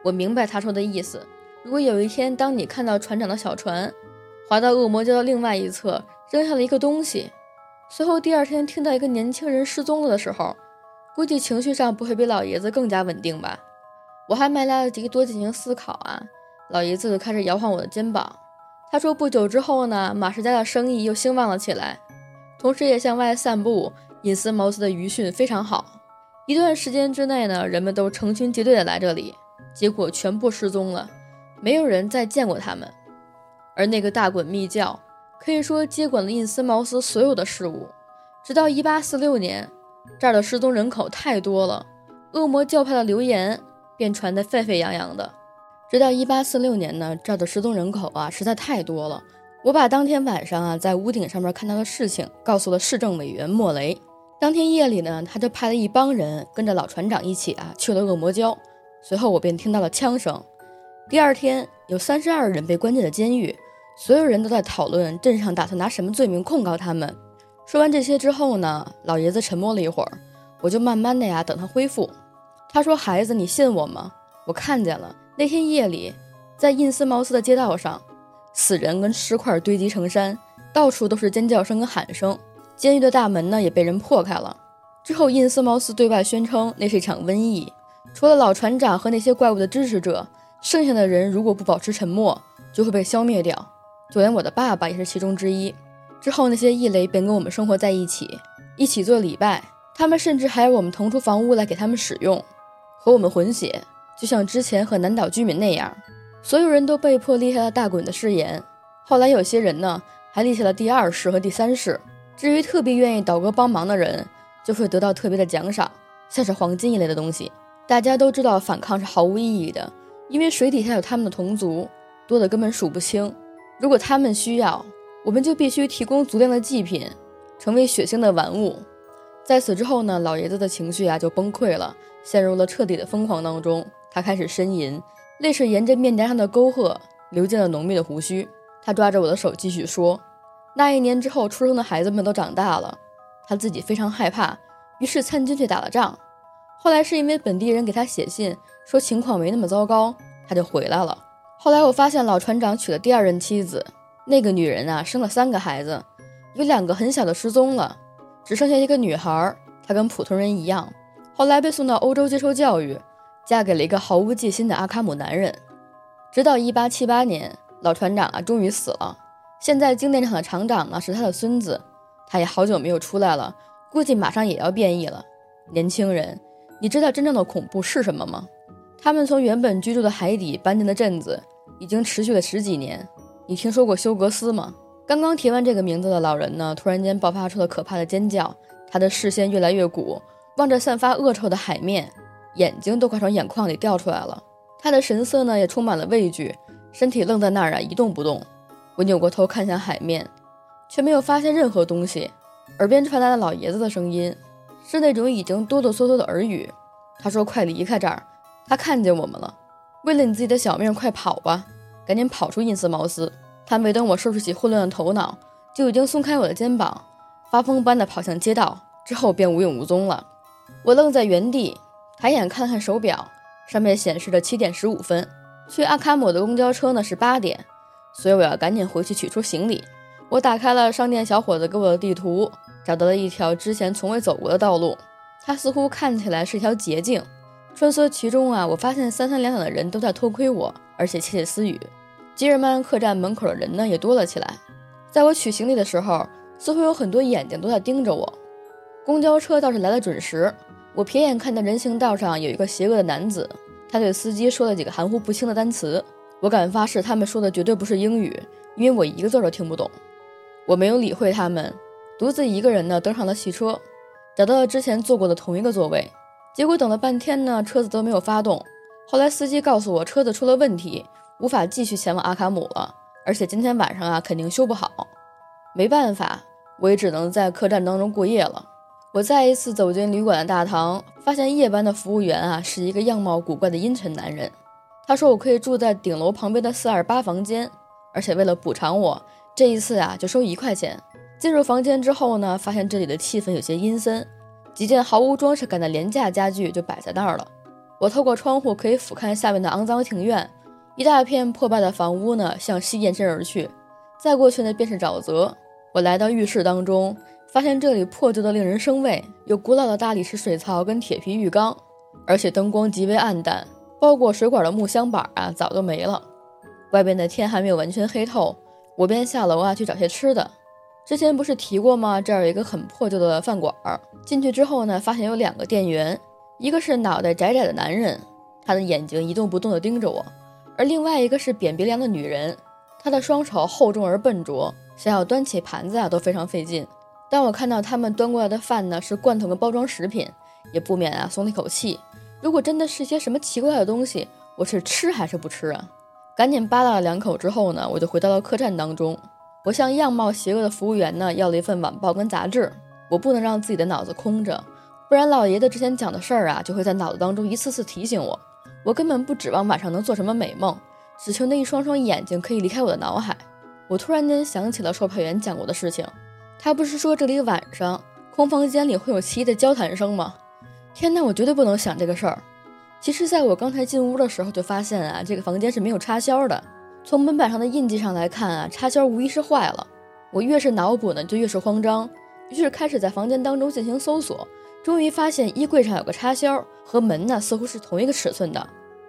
我明白他说的意思。如果有一天，当你看到船长的小船划到恶魔礁的另外一侧，扔下了一个东西，随后第二天听到一个年轻人失踪了的时候，估计情绪上不会比老爷子更加稳定吧？我还没来得及多进行思考啊，老爷子就开始摇晃我的肩膀。他说：“不久之后呢，马氏家的生意又兴旺了起来，同时也向外散布隐私茅斯的余讯非常好。一段时间之内呢，人们都成群结队的来这里，结果全部失踪了，没有人再见过他们。而那个大滚密教可以说接管了印斯茅斯所有的事务，直到1846年，这儿的失踪人口太多了，恶魔教派的流言便传得沸沸扬扬的。”直到一八四六年呢，这儿的失踪人口啊实在太多了。我把当天晚上啊在屋顶上面看到的事情告诉了市政委员莫雷。当天夜里呢，他就派了一帮人跟着老船长一起啊去了恶魔礁。随后我便听到了枪声。第二天有三十二人被关进了监狱，所有人都在讨论镇上打算拿什么罪名控告他们。说完这些之后呢，老爷子沉默了一会儿，我就慢慢的呀等他恢复。他说：“孩子，你信我吗？我看见了。”那天夜里，在印斯茅斯的街道上，死人跟尸块堆积成山，到处都是尖叫声跟喊声。监狱的大门呢也被人破开了。之后，印斯茅斯对外宣称那是一场瘟疫，除了老船长和那些怪物的支持者，剩下的人如果不保持沉默，就会被消灭掉。就连我的爸爸也是其中之一。之后，那些异类便跟我们生活在一起，一起做礼拜。他们甚至还要我们腾出房屋来给他们使用，和我们混血。就像之前和南岛居民那样，所有人都被迫立下了大滚的誓言。后来有些人呢，还立下了第二世和第三世。至于特别愿意倒戈帮忙的人，就会得到特别的奖赏，像是黄金一类的东西。大家都知道反抗是毫无意义的，因为水底下有他们的同族，多的根本数不清。如果他们需要，我们就必须提供足量的祭品，成为血腥的玩物。在此之后呢，老爷子的情绪啊就崩溃了，陷入了彻底的疯狂当中。他开始呻吟，泪水沿着面颊上的沟壑流进了浓密的胡须。他抓着我的手继续说：“那一年之后出生的孩子们都长大了，他自己非常害怕，于是参军去打了仗。后来是因为本地人给他写信说情况没那么糟糕，他就回来了。后来我发现老船长娶了第二任妻子，那个女人啊生了三个孩子，有两个很小的失踪了。”只剩下一个女孩，她跟普通人一样，后来被送到欧洲接受教育，嫁给了一个毫无戒心的阿卡姆男人。直到1878年，老船长啊终于死了。现在精电厂的厂长呢是他的孙子，他也好久没有出来了，估计马上也要变异了。年轻人，你知道真正的恐怖是什么吗？他们从原本居住的海底搬进了镇子，已经持续了十几年。你听说过休格斯吗？刚刚提完这个名字的老人呢，突然间爆发出了可怕的尖叫，他的视线越来越鼓，望着散发恶臭的海面，眼睛都快从眼眶里掉出来了。他的神色呢，也充满了畏惧，身体愣在那儿啊，一动不动。我扭过头看向海面，却没有发现任何东西。耳边传来了老爷子的声音，是那种已经哆哆嗦嗦的耳语。他说：“快离开这儿，他看见我们了。为了你自己的小命，快跑吧，赶紧跑出印斯茅斯。”他没等我收拾起混乱的头脑，就已经松开我的肩膀，发疯般的跑向街道，之后便无影无踪了。我愣在原地，抬眼看看手表，上面显示着七点十五分。去阿卡姆的公交车呢是八点，所以我要赶紧回去取出行李。我打开了商店小伙子给我的地图，找到了一条之前从未走过的道路，它似乎看起来是一条捷径。穿梭其中啊，我发现三三两两的人都在偷窥我，而且窃窃私语。吉尔曼客栈门口的人呢也多了起来。在我取行李的时候，似乎有很多眼睛都在盯着我。公交车倒是来的准时。我瞥眼看到人行道上有一个邪恶的男子，他对司机说了几个含糊不清的单词。我敢发誓，他们说的绝对不是英语，因为我一个字都听不懂。我没有理会他们，独自一个人呢登上了汽车，找到了之前坐过的同一个座位。结果等了半天呢，车子都没有发动。后来司机告诉我，车子出了问题。无法继续前往阿卡姆了，而且今天晚上啊肯定修不好。没办法，我也只能在客栈当中过夜了。我再一次走进旅馆的大堂，发现夜班的服务员啊是一个样貌古怪的阴沉男人。他说我可以住在顶楼旁边的四二八房间，而且为了补偿我，这一次啊就收一块钱。进入房间之后呢，发现这里的气氛有些阴森，几件毫无装饰感的廉价家具就摆在那儿了。我透过窗户可以俯瞰下面的肮脏庭院。一大片破败的房屋呢，向西延伸而去，再过去呢便是沼泽。我来到浴室当中，发现这里破旧的令人生畏，有古老的大理石水槽跟铁皮浴缸，而且灯光极为暗淡。包裹水管的木箱板啊，早就没了。外边的天还没有完全黑透，我便下楼啊去找些吃的。之前不是提过吗？这儿有一个很破旧的饭馆儿。进去之后呢，发现有两个店员，一个是脑袋窄窄的男人，他的眼睛一动不动地盯着我。而另外一个是扁鼻梁的女人，她的双手厚重而笨拙，想要端起盘子啊都非常费劲。当我看到他们端过来的饭呢是罐头跟包装食品，也不免啊松了一口气。如果真的是些什么奇怪的东西，我是吃还是不吃啊？赶紧扒拉了两口之后呢，我就回到了客栈当中。我向样貌邪恶的服务员呢要了一份晚报跟杂志。我不能让自己的脑子空着，不然老爷子之前讲的事儿啊就会在脑子当中一次次提醒我。我根本不指望晚上能做什么美梦，只求那一双双眼睛可以离开我的脑海。我突然间想起了售票员讲过的事情，他不是说这里晚上空房间里会有奇异的交谈声吗？天哪，我绝对不能想这个事儿。其实，在我刚才进屋的时候就发现啊，这个房间是没有插销的。从门板上的印记上来看啊，插销无疑是坏了。我越是脑补呢，就越是慌张，于是开始在房间当中进行搜索。终于发现衣柜上有个插销，和门呢似乎是同一个尺寸的。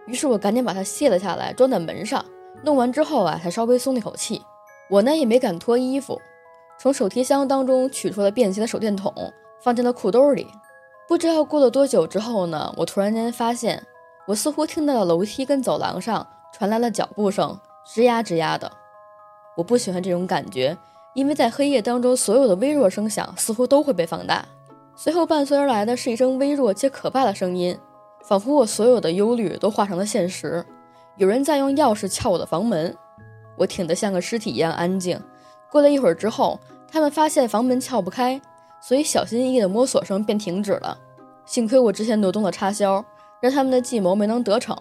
于是我赶紧把它卸了下来，装在门上。弄完之后啊，才稍微松了一口气。我呢也没敢脱衣服，从手提箱当中取出了便携的手电筒，放进了裤兜里。不知道过了多久之后呢，我突然间发现，我似乎听到了楼梯跟走廊上传来了脚步声，吱呀吱呀的。我不喜欢这种感觉，因为在黑夜当中，所有的微弱声响似乎都会被放大。随后伴随而来的是一声微弱且可怕的声音，仿佛我所有的忧虑都化成了现实。有人在用钥匙撬我的房门，我挺得像个尸体一样安静。过了一会儿之后，他们发现房门撬不开，所以小心翼翼的摸索声便停止了。幸亏我之前挪动了插销，让他们的计谋没能得逞。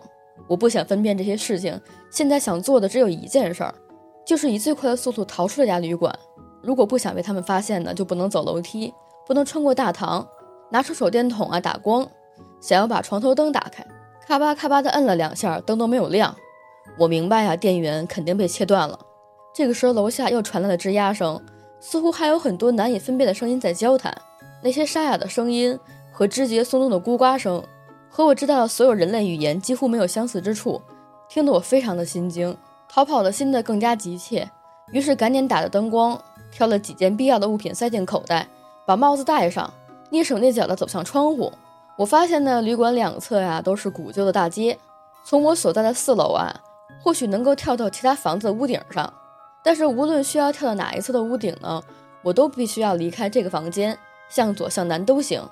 我不想分辨这些事情，现在想做的只有一件事儿，就是以最快的速度逃出这家旅馆。如果不想被他们发现呢，就不能走楼梯，不能穿过大堂，拿出手电筒啊打光。想要把床头灯打开。咔吧咔吧的摁了两下，灯都没有亮。我明白呀，电源肯定被切断了。这个时候，楼下又传来了吱呀声，似乎还有很多难以分辨的声音在交谈。那些沙哑的声音和枝节松动的咕呱声，和我知道的所有人类语言几乎没有相似之处，听得我非常的心惊，逃跑的心的更加急切。于是赶紧打着灯光，挑了几件必要的物品塞进口袋，把帽子戴上，蹑手蹑脚地走向窗户。我发现呢，旅馆两侧呀都是古旧的大街，从我所在的四楼啊，或许能够跳到其他房子的屋顶上。但是无论需要跳到哪一侧的屋顶呢，我都必须要离开这个房间，向左向南都行。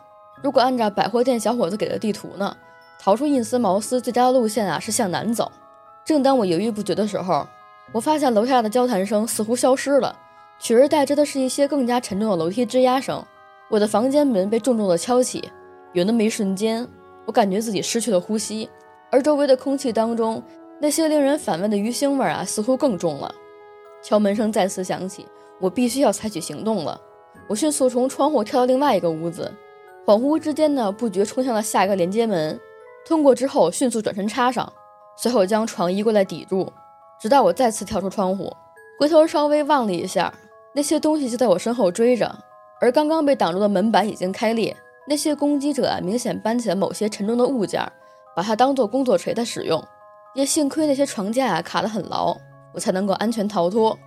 如果按照百货店小伙子给的地图呢，逃出印斯茅斯最佳的路线啊是向南走。正当我犹豫不决的时候，我发现楼下的交谈声似乎消失了，取而代之的是一些更加沉重的楼梯吱呀声。我的房间门被重重的敲起。有那么一瞬间，我感觉自己失去了呼吸，而周围的空气当中，那些令人反胃的鱼腥味啊，似乎更重了。敲门声再次响起，我必须要采取行动了。我迅速从窗户跳到另外一个屋子，恍惚之间呢，不觉冲向了下一个连接门。通过之后，迅速转身插上，随后将床移过来抵住，直到我再次跳出窗户，回头稍微望了一下，那些东西就在我身后追着，而刚刚被挡住的门板已经开裂。那些攻击者啊，明显搬起了某些沉重的物件，把它当做工作锤在使用。也幸亏那些床架啊卡得很牢，我才能够安全逃脱。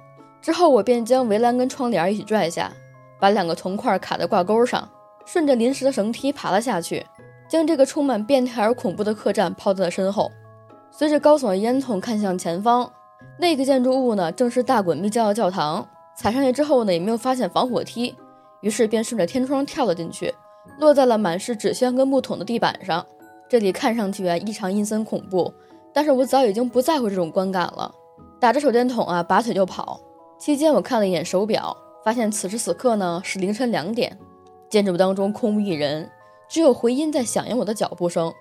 之后我便将围栏跟窗帘一起拽下，把两个铜块卡在挂钩上，顺着临时的绳梯爬了下去，将这个充满变态而恐怖的客栈抛在了身后。随着高耸的烟囱看向前方，那个建筑物呢，正是大滚密教的教堂。踩上去之后呢，也没有发现防火梯，于是便顺着天窗跳了进去。落在了满是纸箱跟木桶的地板上，这里看上去啊异常阴森恐怖，但是我早已经不在乎这种观感了。打着手电筒啊，拔腿就跑。期间我看了一眼手表，发现此时此刻呢是凌晨两点。建筑当中空无一人，只有回音在响应我的脚步声。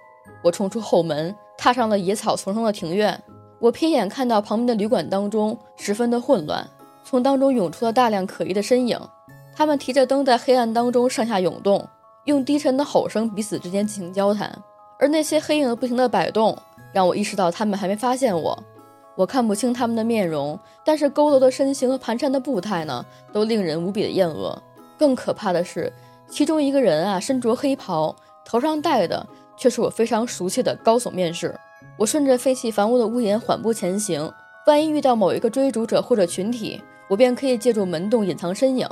我冲出后门，踏上了野草丛生的庭院。我瞥眼看到旁边的旅馆当中十分的混乱，从当中涌出了大量可疑的身影，他们提着灯在黑暗当中上下涌动。用低沉的吼声彼此之间进行交谈，而那些黑影不停的摆动，让我意识到他们还没发现我。我看不清他们的面容，但是佝偻的身形和蹒跚的步态呢，都令人无比的厌恶。更可怕的是，其中一个人啊，身着黑袍，头上戴的却是我非常熟悉的高耸面饰。我顺着废弃房屋的屋檐缓步前行，万一遇到某一个追逐者或者群体，我便可以借助门洞隐藏身影。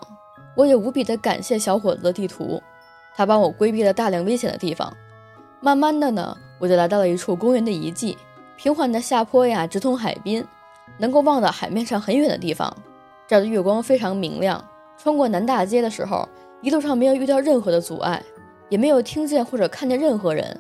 我也无比的感谢小伙子的地图。他帮我规避了大量危险的地方，慢慢的呢，我就来到了一处公园的遗迹。平缓的下坡呀，直通海滨，能够望到海面上很远的地方。这儿的月光非常明亮。穿过南大街的时候，一路上没有遇到任何的阻碍，也没有听见或者看见任何人。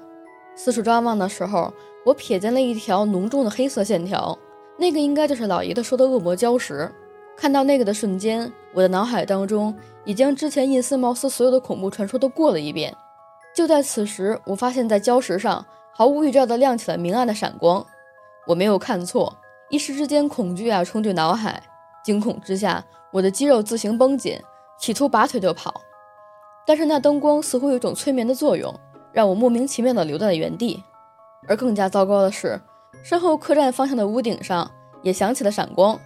四处张望的时候，我瞥见了一条浓重的黑色线条，那个应该就是老爷子说的恶魔礁石。看到那个的瞬间，我的脑海当中。已将之前印斯茅斯所有的恐怖传说都过了一遍。就在此时，我发现，在礁石上毫无预兆地亮起了明暗的闪光。我没有看错，一时之间，恐惧啊冲进脑海。惊恐之下，我的肌肉自行绷紧，企图拔腿就跑。但是那灯光似乎有一种催眠的作用，让我莫名其妙地留在了原地。而更加糟糕的是，身后客栈方向的屋顶上也响起了闪光，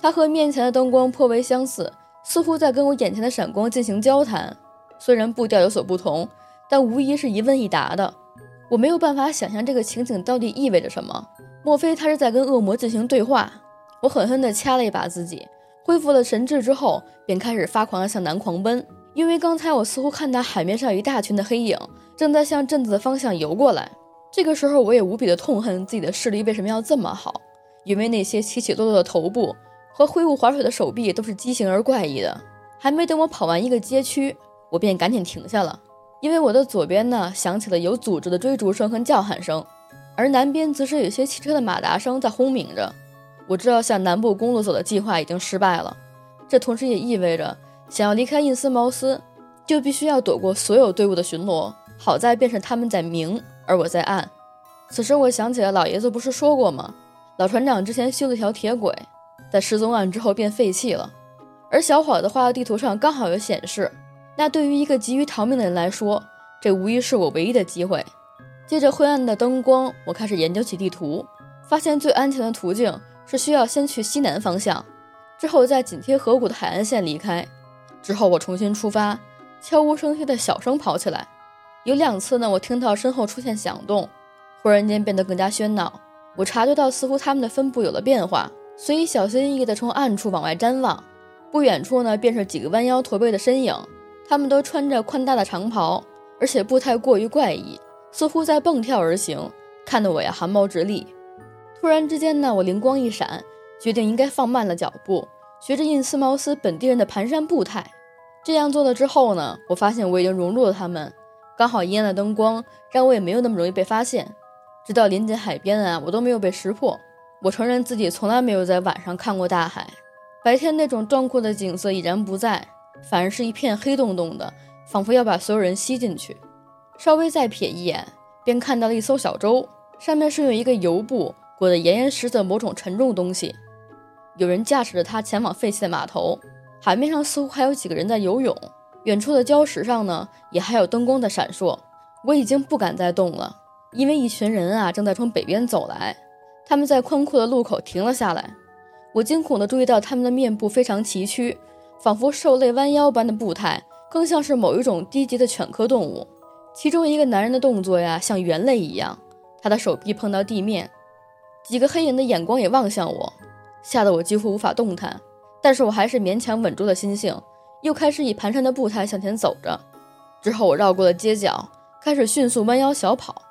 它和面前的灯光颇为相似。似乎在跟我眼前的闪光进行交谈，虽然步调有所不同，但无疑是一问一答的。我没有办法想象这个情景到底意味着什么。莫非他是在跟恶魔进行对话？我狠狠地掐了一把自己，恢复了神智之后，便开始发狂地向南狂奔。因为刚才我似乎看到海面上有一大群的黑影正在向镇子的方向游过来。这个时候，我也无比的痛恨自己的视力为什么要这么好，因为那些起起落落的头部。和挥舞划水的手臂都是畸形而怪异的。还没等我跑完一个街区，我便赶紧停下了。因为我的左边呢响起了有组织的追逐声和叫喊声，而南边则是有些汽车的马达声在轰鸣着。我知道向南部公路走的计划已经失败了，这同时也意味着想要离开印斯茅斯，就必须要躲过所有队伍的巡逻。好在便是他们在明，而我在暗。此时我想起了，老爷子不是说过吗？老船长之前修了条铁轨，在失踪案之后便废弃了。而小伙子画的地图上刚好有显示。那对于一个急于逃命的人来说，这无疑是我唯一的机会。借着昏暗的灯光，我开始研究起地图，发现最安全的途径是需要先去西南方向，之后在紧贴河谷的海岸线离开。之后我重新出发，悄无声息的小声跑起来。有两次呢，我听到身后出现响动，忽然间变得更加喧闹。我察觉到似乎他们的分布有了变化，所以小心翼翼地从暗处往外瞻望。不远处呢，便是几个弯腰驼背的身影。他们都穿着宽大的长袍，而且步态过于怪异，似乎在蹦跳而行，看得我呀汗毛直立。突然之间呢，我灵光一闪，决定应该放慢了脚步，学着印斯茅斯本地人的蹒跚步态。这样做了之后呢，我发现我已经融入了他们。刚好阴暗的灯光让我也没有那么容易被发现。直到临近海边啊，我都没有被识破。我承认自己从来没有在晚上看过大海，白天那种壮阔的景色已然不在。反而是一片黑洞洞的，仿佛要把所有人吸进去。稍微再瞥一眼，便看到了一艘小舟，上面是用一个油布裹得严严实实的某种沉重东西。有人驾驶着它前往废弃的码头，海面上似乎还有几个人在游泳。远处的礁石上呢，也还有灯光在闪烁。我已经不敢再动了，因为一群人啊正在从北边走来，他们在宽阔的路口停了下来。我惊恐地注意到他们的面部非常崎岖。仿佛兽类弯腰般的步态，更像是某一种低级的犬科动物。其中一个男人的动作呀，像猿类一样，他的手臂碰到地面。几个黑影的眼光也望向我，吓得我几乎无法动弹。但是我还是勉强稳住了心性，又开始以蹒跚的步态向前走着。之后我绕过了街角，开始迅速弯腰小跑。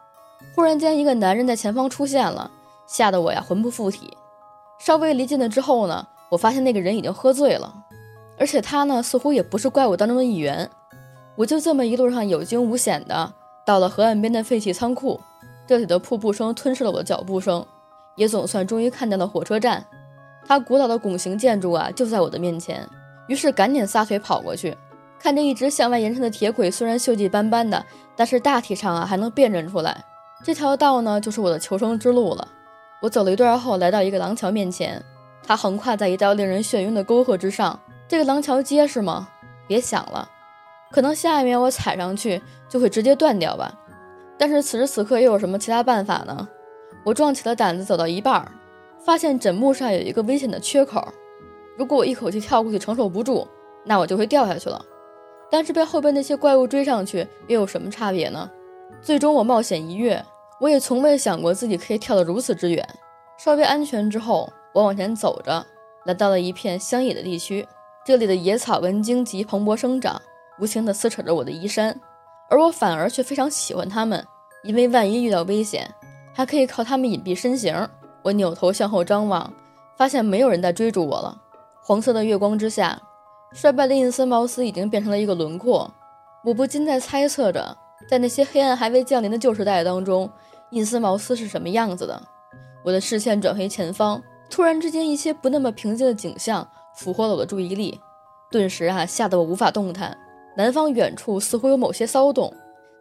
忽然间，一个男人在前方出现了，吓得我呀魂不附体。稍微离近了之后呢，我发现那个人已经喝醉了。而且他呢，似乎也不是怪物当中的一员。我就这么一路上有惊无险的到了河岸边的废弃仓库，这里的瀑布声吞噬了我的脚步声，也总算终于看见了火车站。它古老的拱形建筑啊，就在我的面前。于是赶紧撒腿跑过去，看着一直向外延伸的铁轨，虽然锈迹斑斑的，但是大体上啊还能辨认出来。这条道呢，就是我的求生之路了。我走了一段后，来到一个廊桥面前，它横跨在一道令人眩晕的沟壑之上。这个廊桥结实吗？别想了，可能下一秒我踩上去就会直接断掉吧。但是此时此刻又有什么其他办法呢？我壮起了胆子走到一半儿，发现枕木上有一个危险的缺口。如果我一口气跳过去承受不住，那我就会掉下去了。但是被后边那些怪物追上去又有什么差别呢？最终我冒险一跃，我也从未想过自己可以跳得如此之远。稍微安全之后，我往前走着，来到了一片乡野的地区。这里的野草跟荆棘蓬勃生长，无情地撕扯着我的衣衫，而我反而却非常喜欢它们，因为万一遇到危险，还可以靠它们隐蔽身形。我扭头向后张望，发现没有人在追逐我了。黄色的月光之下，衰败的印斯茅斯已经变成了一个轮廓。我不禁在猜测着，在那些黑暗还未降临的旧时代当中，印斯茅斯是什么样子的。我的视线转回前方，突然之间，一些不那么平静的景象。俘获了我的注意力，顿时啊，吓得我无法动弹。南方远处似乎有某些骚动，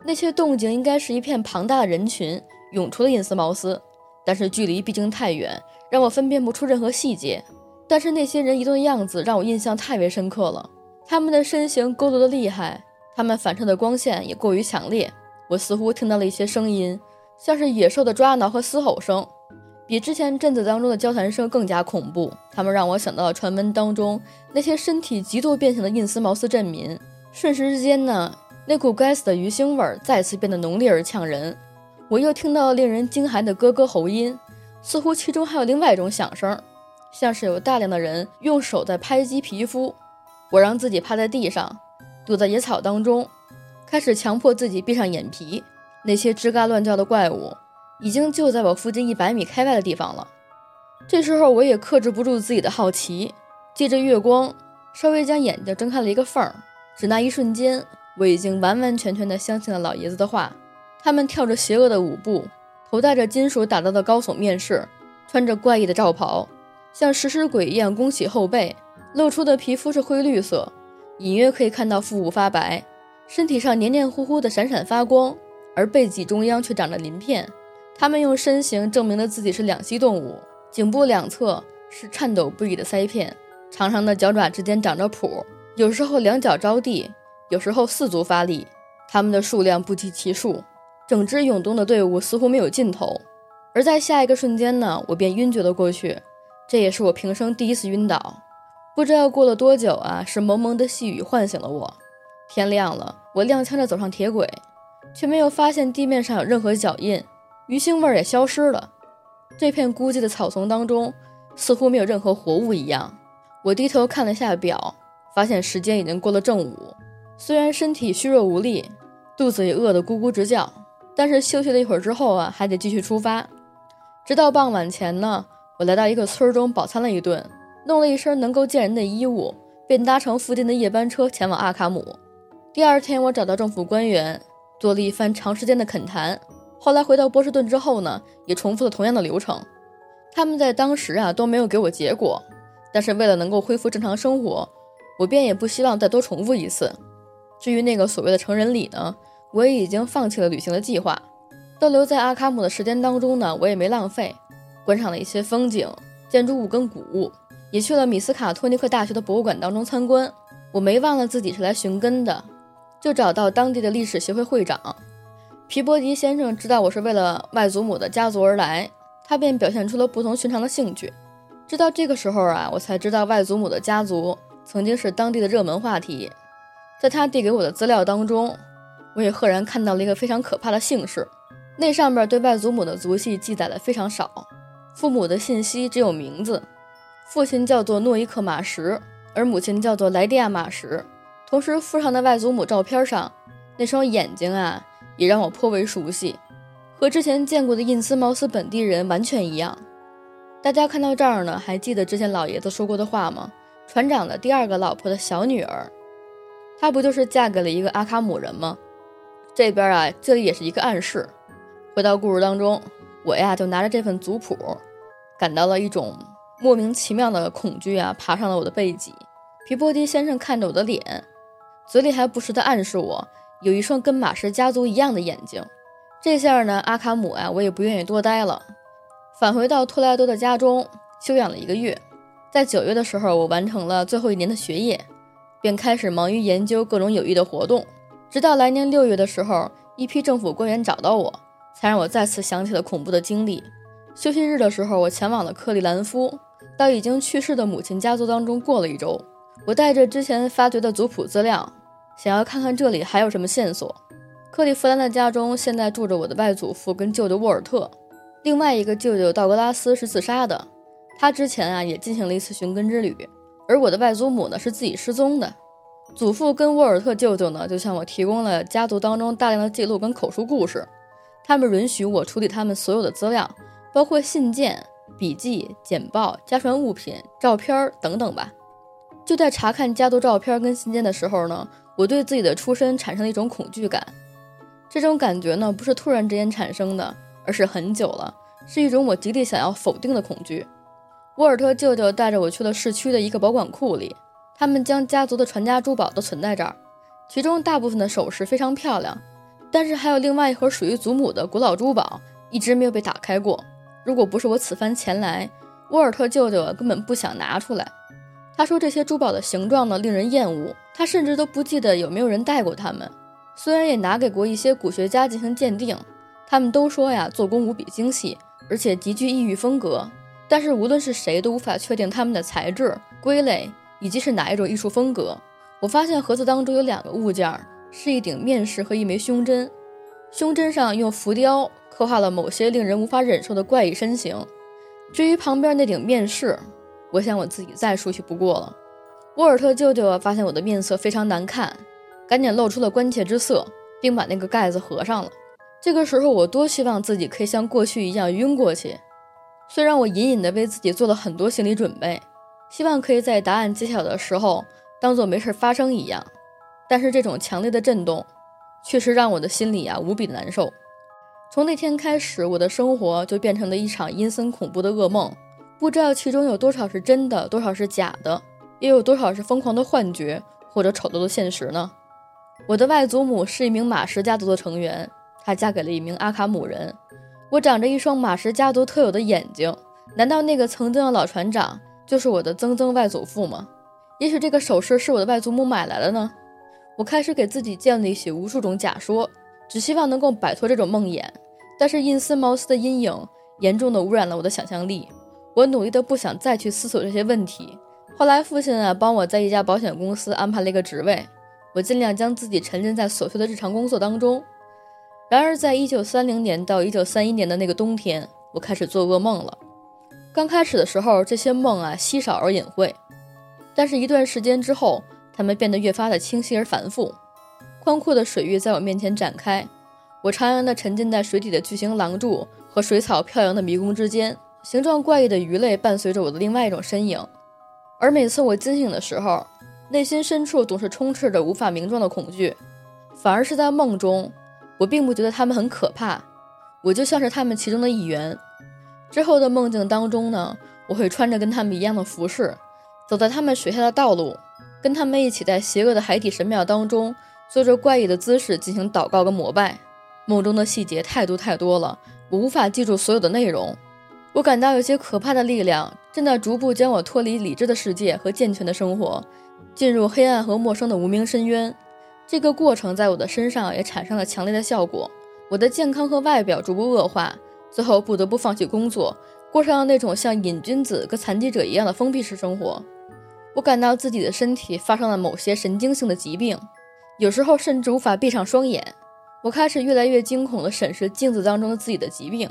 那些动静应该是一片庞大的人群涌出了印斯茅斯，但是距离毕竟太远，让我分辨不出任何细节。但是那些人移动的样子让我印象太为深刻了，他们的身形佝偻的厉害，他们反射的光线也过于强烈。我似乎听到了一些声音，像是野兽的抓挠和嘶吼声。比之前镇子当中的交谈声更加恐怖，他们让我想到了传闻当中那些身体极度变形的印斯茅斯镇民。瞬时之间呢，那股该死的鱼腥味再次变得浓烈而呛人。我又听到令人惊骇的咯咯喉音，似乎其中还有另外一种响声，像是有大量的人用手在拍击皮肤。我让自己趴在地上，躲在野草当中，开始强迫自己闭上眼皮。那些吱嘎乱叫的怪物。已经就在我附近一百米开外的地方了。这时候我也克制不住自己的好奇，借着月光，稍微将眼睛睁开了一个缝儿。只那一瞬间，我已经完完全全的相信了老爷子的话。他们跳着邪恶的舞步，头戴着金属打造的高耸面饰，穿着怪异的罩袍，像食尸鬼一样弓起后背，露出的皮肤是灰绿色，隐约可以看到腹部发白，身体上黏黏糊糊的闪闪发光，而背脊中央却长着鳞片。他们用身形证明了自己是两栖动物，颈部两侧是颤抖不已的腮片，长长的脚爪之间长着蹼，有时候两脚着地，有时候四足发力。他们的数量不计其数。整支涌动的队伍似乎没有尽头，而在下一个瞬间呢，我便晕厥了过去。这也是我平生第一次晕倒。不知道过了多久啊，是蒙蒙的细雨唤醒了我。天亮了，我踉跄着走上铁轨，却没有发现地面上有任何脚印，鱼腥味也消失了。这片孤寂的草丛当中，似乎没有任何活物一样。我低头看了下表，发现时间已经过了正午。虽然身体虚弱无力，肚子也饿得咕咕直叫。但是休息了一会儿之后啊，还得继续出发。直到傍晚前呢，我来到一个村中饱餐了一顿，弄了一身能够见人的衣物，便搭乘附近的夜班车前往阿卡姆。第二天，我找到政府官员，做了一番长时间的恳谈。后来回到波士顿之后呢，也重复了同样的流程。他们在当时啊都没有给我结果，但是为了能够恢复正常生活，我便也不希望再多重复一次。至于那个所谓的成人礼呢？我也已经放弃了旅行的计划，逗留在阿卡姆的时间当中呢，我也没浪费，观赏了一些风景、建筑物跟古物，也去了米斯卡托尼克大学的博物馆当中参观。我没忘了自己是来寻根的，就找到当地的历史协会会长皮波迪先生，知道我是为了外祖母的家族而来，他便表现出了不同寻常的兴趣。直到这个时候啊，我才知道外祖母的家族曾经是当地的热门话题。在他递给我的资料当中。我也赫然看到了一个非常可怕的姓氏，那上面对外祖母的族系记载的非常少，父母的信息只有名字，父亲叫做诺伊克马什，而母亲叫做莱蒂亚马什。同时附上的外祖母照片上那双眼睛啊，也让我颇为熟悉，和之前见过的印斯茅斯本地人完全一样。大家看到这儿呢，还记得之前老爷子说过的话吗？船长的第二个老婆的小女儿，她不就是嫁给了一个阿卡姆人吗？这边啊，这里也是一个暗示。回到故事当中，我呀就拿着这份族谱，感到了一种莫名其妙的恐惧啊，爬上了我的背脊。皮波迪先生看着我的脸，嘴里还不时地暗示我有一双跟马氏家族一样的眼睛。这下呢，阿卡姆啊，我也不愿意多待了，返回到托莱多的家中休养了一个月。在九月的时候，我完成了最后一年的学业，便开始忙于研究各种有益的活动。直到来年六月的时候，一批政府官员找到我，才让我再次想起了恐怖的经历。休息日的时候，我前往了克利兰夫，到已经去世的母亲家族当中过了一周。我带着之前发掘的族谱资料，想要看看这里还有什么线索。克利夫兰的家中现在住着我的外祖父跟舅舅沃尔特，另外一个舅舅道格拉斯是自杀的，他之前啊也进行了一次寻根之旅，而我的外祖母呢是自己失踪的。祖父跟沃尔特舅舅呢，就向我提供了家族当中大量的记录跟口述故事。他们允许我处理他们所有的资料，包括信件、笔记、简报、家传物品、照片等等吧。就在查看家族照片跟信件的时候呢，我对自己的出身产生了一种恐惧感。这种感觉呢，不是突然之间产生的，而是很久了，是一种我极力想要否定的恐惧。沃尔特舅舅带着我去了市区的一个保管库里。他们将家族的传家珠宝都存在这儿，其中大部分的首饰非常漂亮，但是还有另外一盒属于祖母的古老珠宝，一直没有被打开过。如果不是我此番前来，沃尔特舅舅根本不想拿出来。他说这些珠宝的形状呢令人厌恶，他甚至都不记得有没有人戴过它们。虽然也拿给过一些古学家进行鉴定，他们都说呀做工无比精细，而且极具异域风格，但是无论是谁都无法确定它们的材质、归类。以及是哪一种艺术风格？我发现盒子当中有两个物件，是一顶面饰和一枚胸针。胸针上用浮雕刻画了某些令人无法忍受的怪异身形。至于旁边那顶面饰，我想我自己再熟悉不过了。沃尔特舅舅发现我的面色非常难看，赶紧露出了关切之色，并把那个盖子合上了。这个时候，我多希望自己可以像过去一样晕过去。虽然我隐隐的为自己做了很多心理准备。希望可以在答案揭晓的时候当做没事发生一样，但是这种强烈的震动，确实让我的心里啊无比难受。从那天开始，我的生活就变成了一场阴森恐怖的噩梦，不知道其中有多少是真的，多少是假的，又有多少是疯狂的幻觉或者丑陋的现实呢？我的外祖母是一名马什家族的成员，她嫁给了一名阿卡姆人。我长着一双马什家族特有的眼睛，难道那个曾经的老船长就是我的曾曾外祖父吗？也许这个首饰是我的外祖母买来的呢？我开始给自己建立起无数种假说，只希望能够摆脱这种梦魇。但是印斯茅斯的阴影严重的污染了我的想象力。我努力的不想再去思索这些问题。后来父亲啊帮我在一家保险公司安排了一个职位，我尽量将自己沉浸在琐碎的日常工作当中。然而，在一九三零年到一九三一年的那个冬天，我开始做噩梦了。刚开始的时候，这些梦啊稀少而隐晦，但是一段时间之后，它们变得越发的清晰而繁复。宽阔的水域在我面前展开。我徜徉地沉浸在水底的巨型廊柱和水草飘扬的迷宫之间，形状怪异的鱼类伴随着我的另外一种身影。而每次我惊醒的时候，内心深处总是充斥着无法名状的恐惧。反而是在梦中，我并不觉得它们很可怕，我就像是它们其中的一员。之后的梦境当中呢，我会穿着跟他们一样的服饰，走在他们水下的道路，跟他们一起在邪恶的海底神庙当中做着怪异的姿势进行祷告跟膜拜。梦中的细节太多太多了，我无法记住所有的内容。我感到有些可怕的力量正在逐步将我脱离理智的世界和健全的生活，进入黑暗和陌生的无名深渊。这个过程在我的身上也产生了强烈的效果。我的健康和外表逐步恶化，最后不得不放弃工作，过上了那种像瘾君子跟残疾者一样的封闭式生活。我感到自己的身体发生了某些神经性的疾病，有时候甚至无法闭上双眼。我开始越来越惊恐地审视镜子当中的自己的疾病，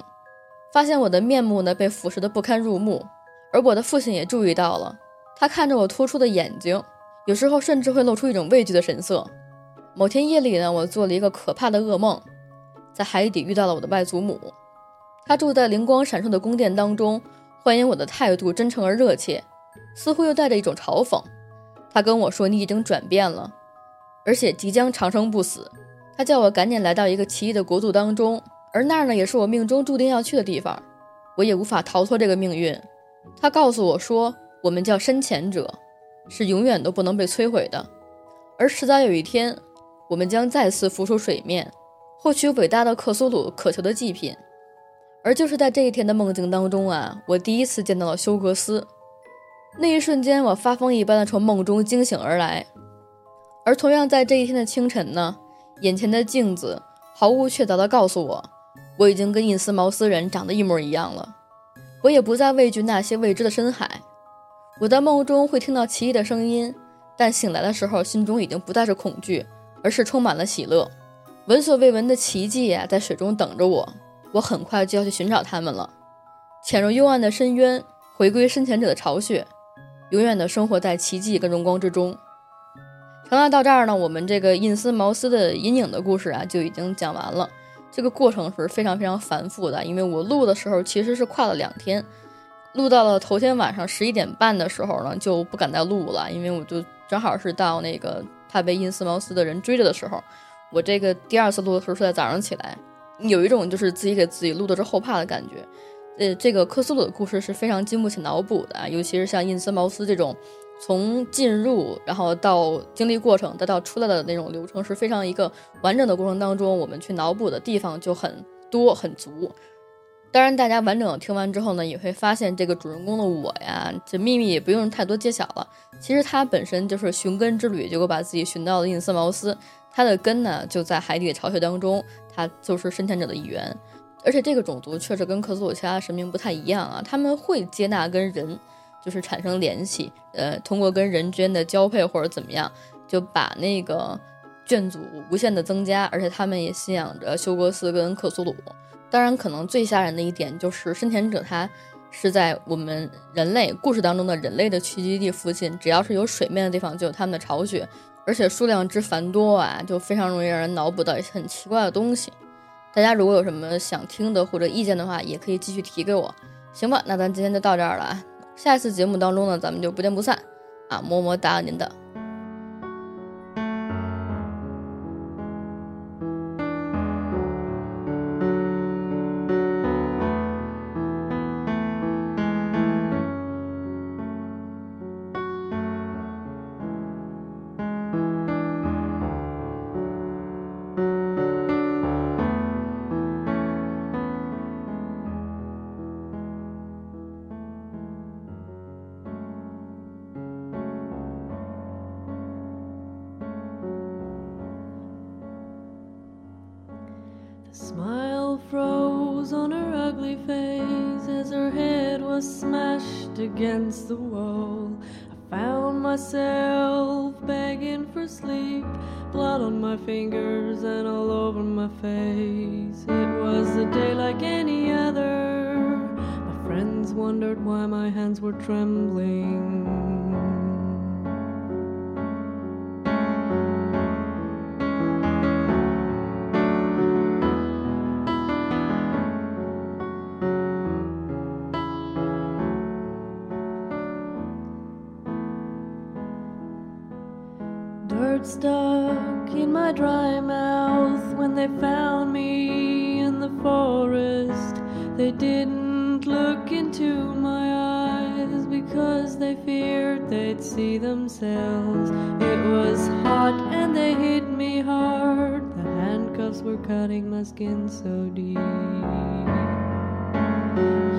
发现我的面目呢被腐蚀得不堪入目，而我的父亲也注意到了。他看着我突出的眼睛，有时候甚至会露出一种畏惧的神色。某天夜里呢，我做了一个可怕的噩梦，在海底遇到了我的外祖母，他住在灵光闪烁的宫殿当中，欢迎我的态度真诚而热切，似乎又带着一种嘲讽。他跟我说：“你已经转变了，而且即将长生不死。”他叫我赶紧来到一个奇异的国度当中，而那儿呢，也是我命中注定要去的地方，我也无法逃脱这个命运。他告诉我说，我们叫深潜者，是永远都不能被摧毁的，而迟早有一天，我们将再次浮出水面，获取伟大的克苏鲁渴求的祭品。而就是在这一天的梦境当中啊，我第一次见到了休格斯。那一瞬间，我发疯一般的从梦中惊醒而来。而同样在这一天的清晨呢。眼前的镜子毫无确凿的告诉我，我已经跟印斯茅斯人长得一模一样了。我也不再畏惧那些未知的深海。我在梦中会听到奇异的声音，但醒来的时候，心中已经不再是恐惧，而是充满了喜乐。闻所未闻的奇迹啊，在水中等着我。我很快就要去寻找他们了，潜入幽暗的深渊，回归深潜者的巢穴，永远的生活在奇迹跟荣光之中。那到这儿呢，我们这个印斯茅斯的阴影的故事啊，就已经讲完了。这个过程是非常非常繁复的，因为我录的时候其实是跨了两天，录到了头天晚上十一点半的时候呢，就不敢再录了，因为我就正好是到那个他被印斯茅斯的人追着的时候。我这个第二次录的时候是在早上起来，有一种就是自己给自己录的是后怕的感觉。呃，这个克苏鲁的故事是非常经不起脑补的，尤其是像印斯茅斯这种。从进入，然后到经历过程，再到出来的那种流程是非常一个完整的过程当中，我们去脑补的地方就很多很足。当然，大家完整的听完之后呢，也会发现这个主人公的我呀，这秘密也不用太多揭晓了。其实他本身就是寻根之旅，结果把自己寻到了印斯茅斯，他的根呢就在海底的巢穴当中，他就是深潜者的一员。而且这个种族确实跟克苏鲁其他神明不太一样啊，他们会接纳跟人。就是产生联系，呃，通过跟人之间的交配或者怎么样，就把那个眷族无限的增加，而且他们也信仰着休格斯跟克苏鲁。当然，可能最吓人的一点就是深潜者，他是在我们人类故事当中的人类的栖息地附近，只要是有水面的地方就有他们的巢穴，而且数量之繁多啊，就非常容易让人脑补到一些很奇怪的东西。大家如果有什么想听的或者意见的话，也可以继续提给我。行吧，那咱今天就到这儿了啊。下一次节目当中呢，咱们就不见不散啊！么么哒，您的。Smile froze on her ugly face as her head was smashed against the wall. I found myself begging for sleep, blood on my fingers and all over my face. It was a day like any other. My friends wondered why my hands were trembling. They didn't look into my eyes because they feared they'd see themselves. It was hot and they hit me hard. The handcuffs were cutting my skin so deep.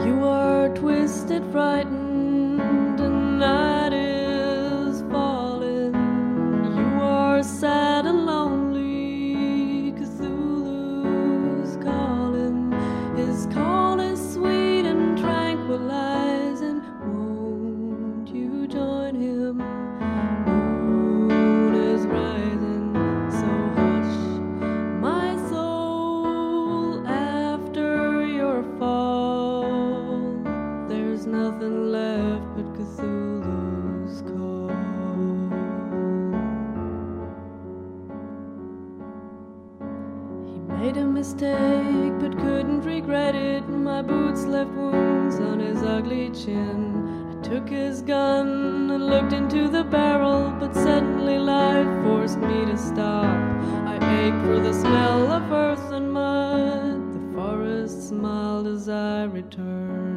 You were twisted, frightened, My boots left wounds on his ugly chin. I took his gun and looked into the barrel, but suddenly life forced me to stop. I ached for the smell of earth and mud. The forest smiled as I returned.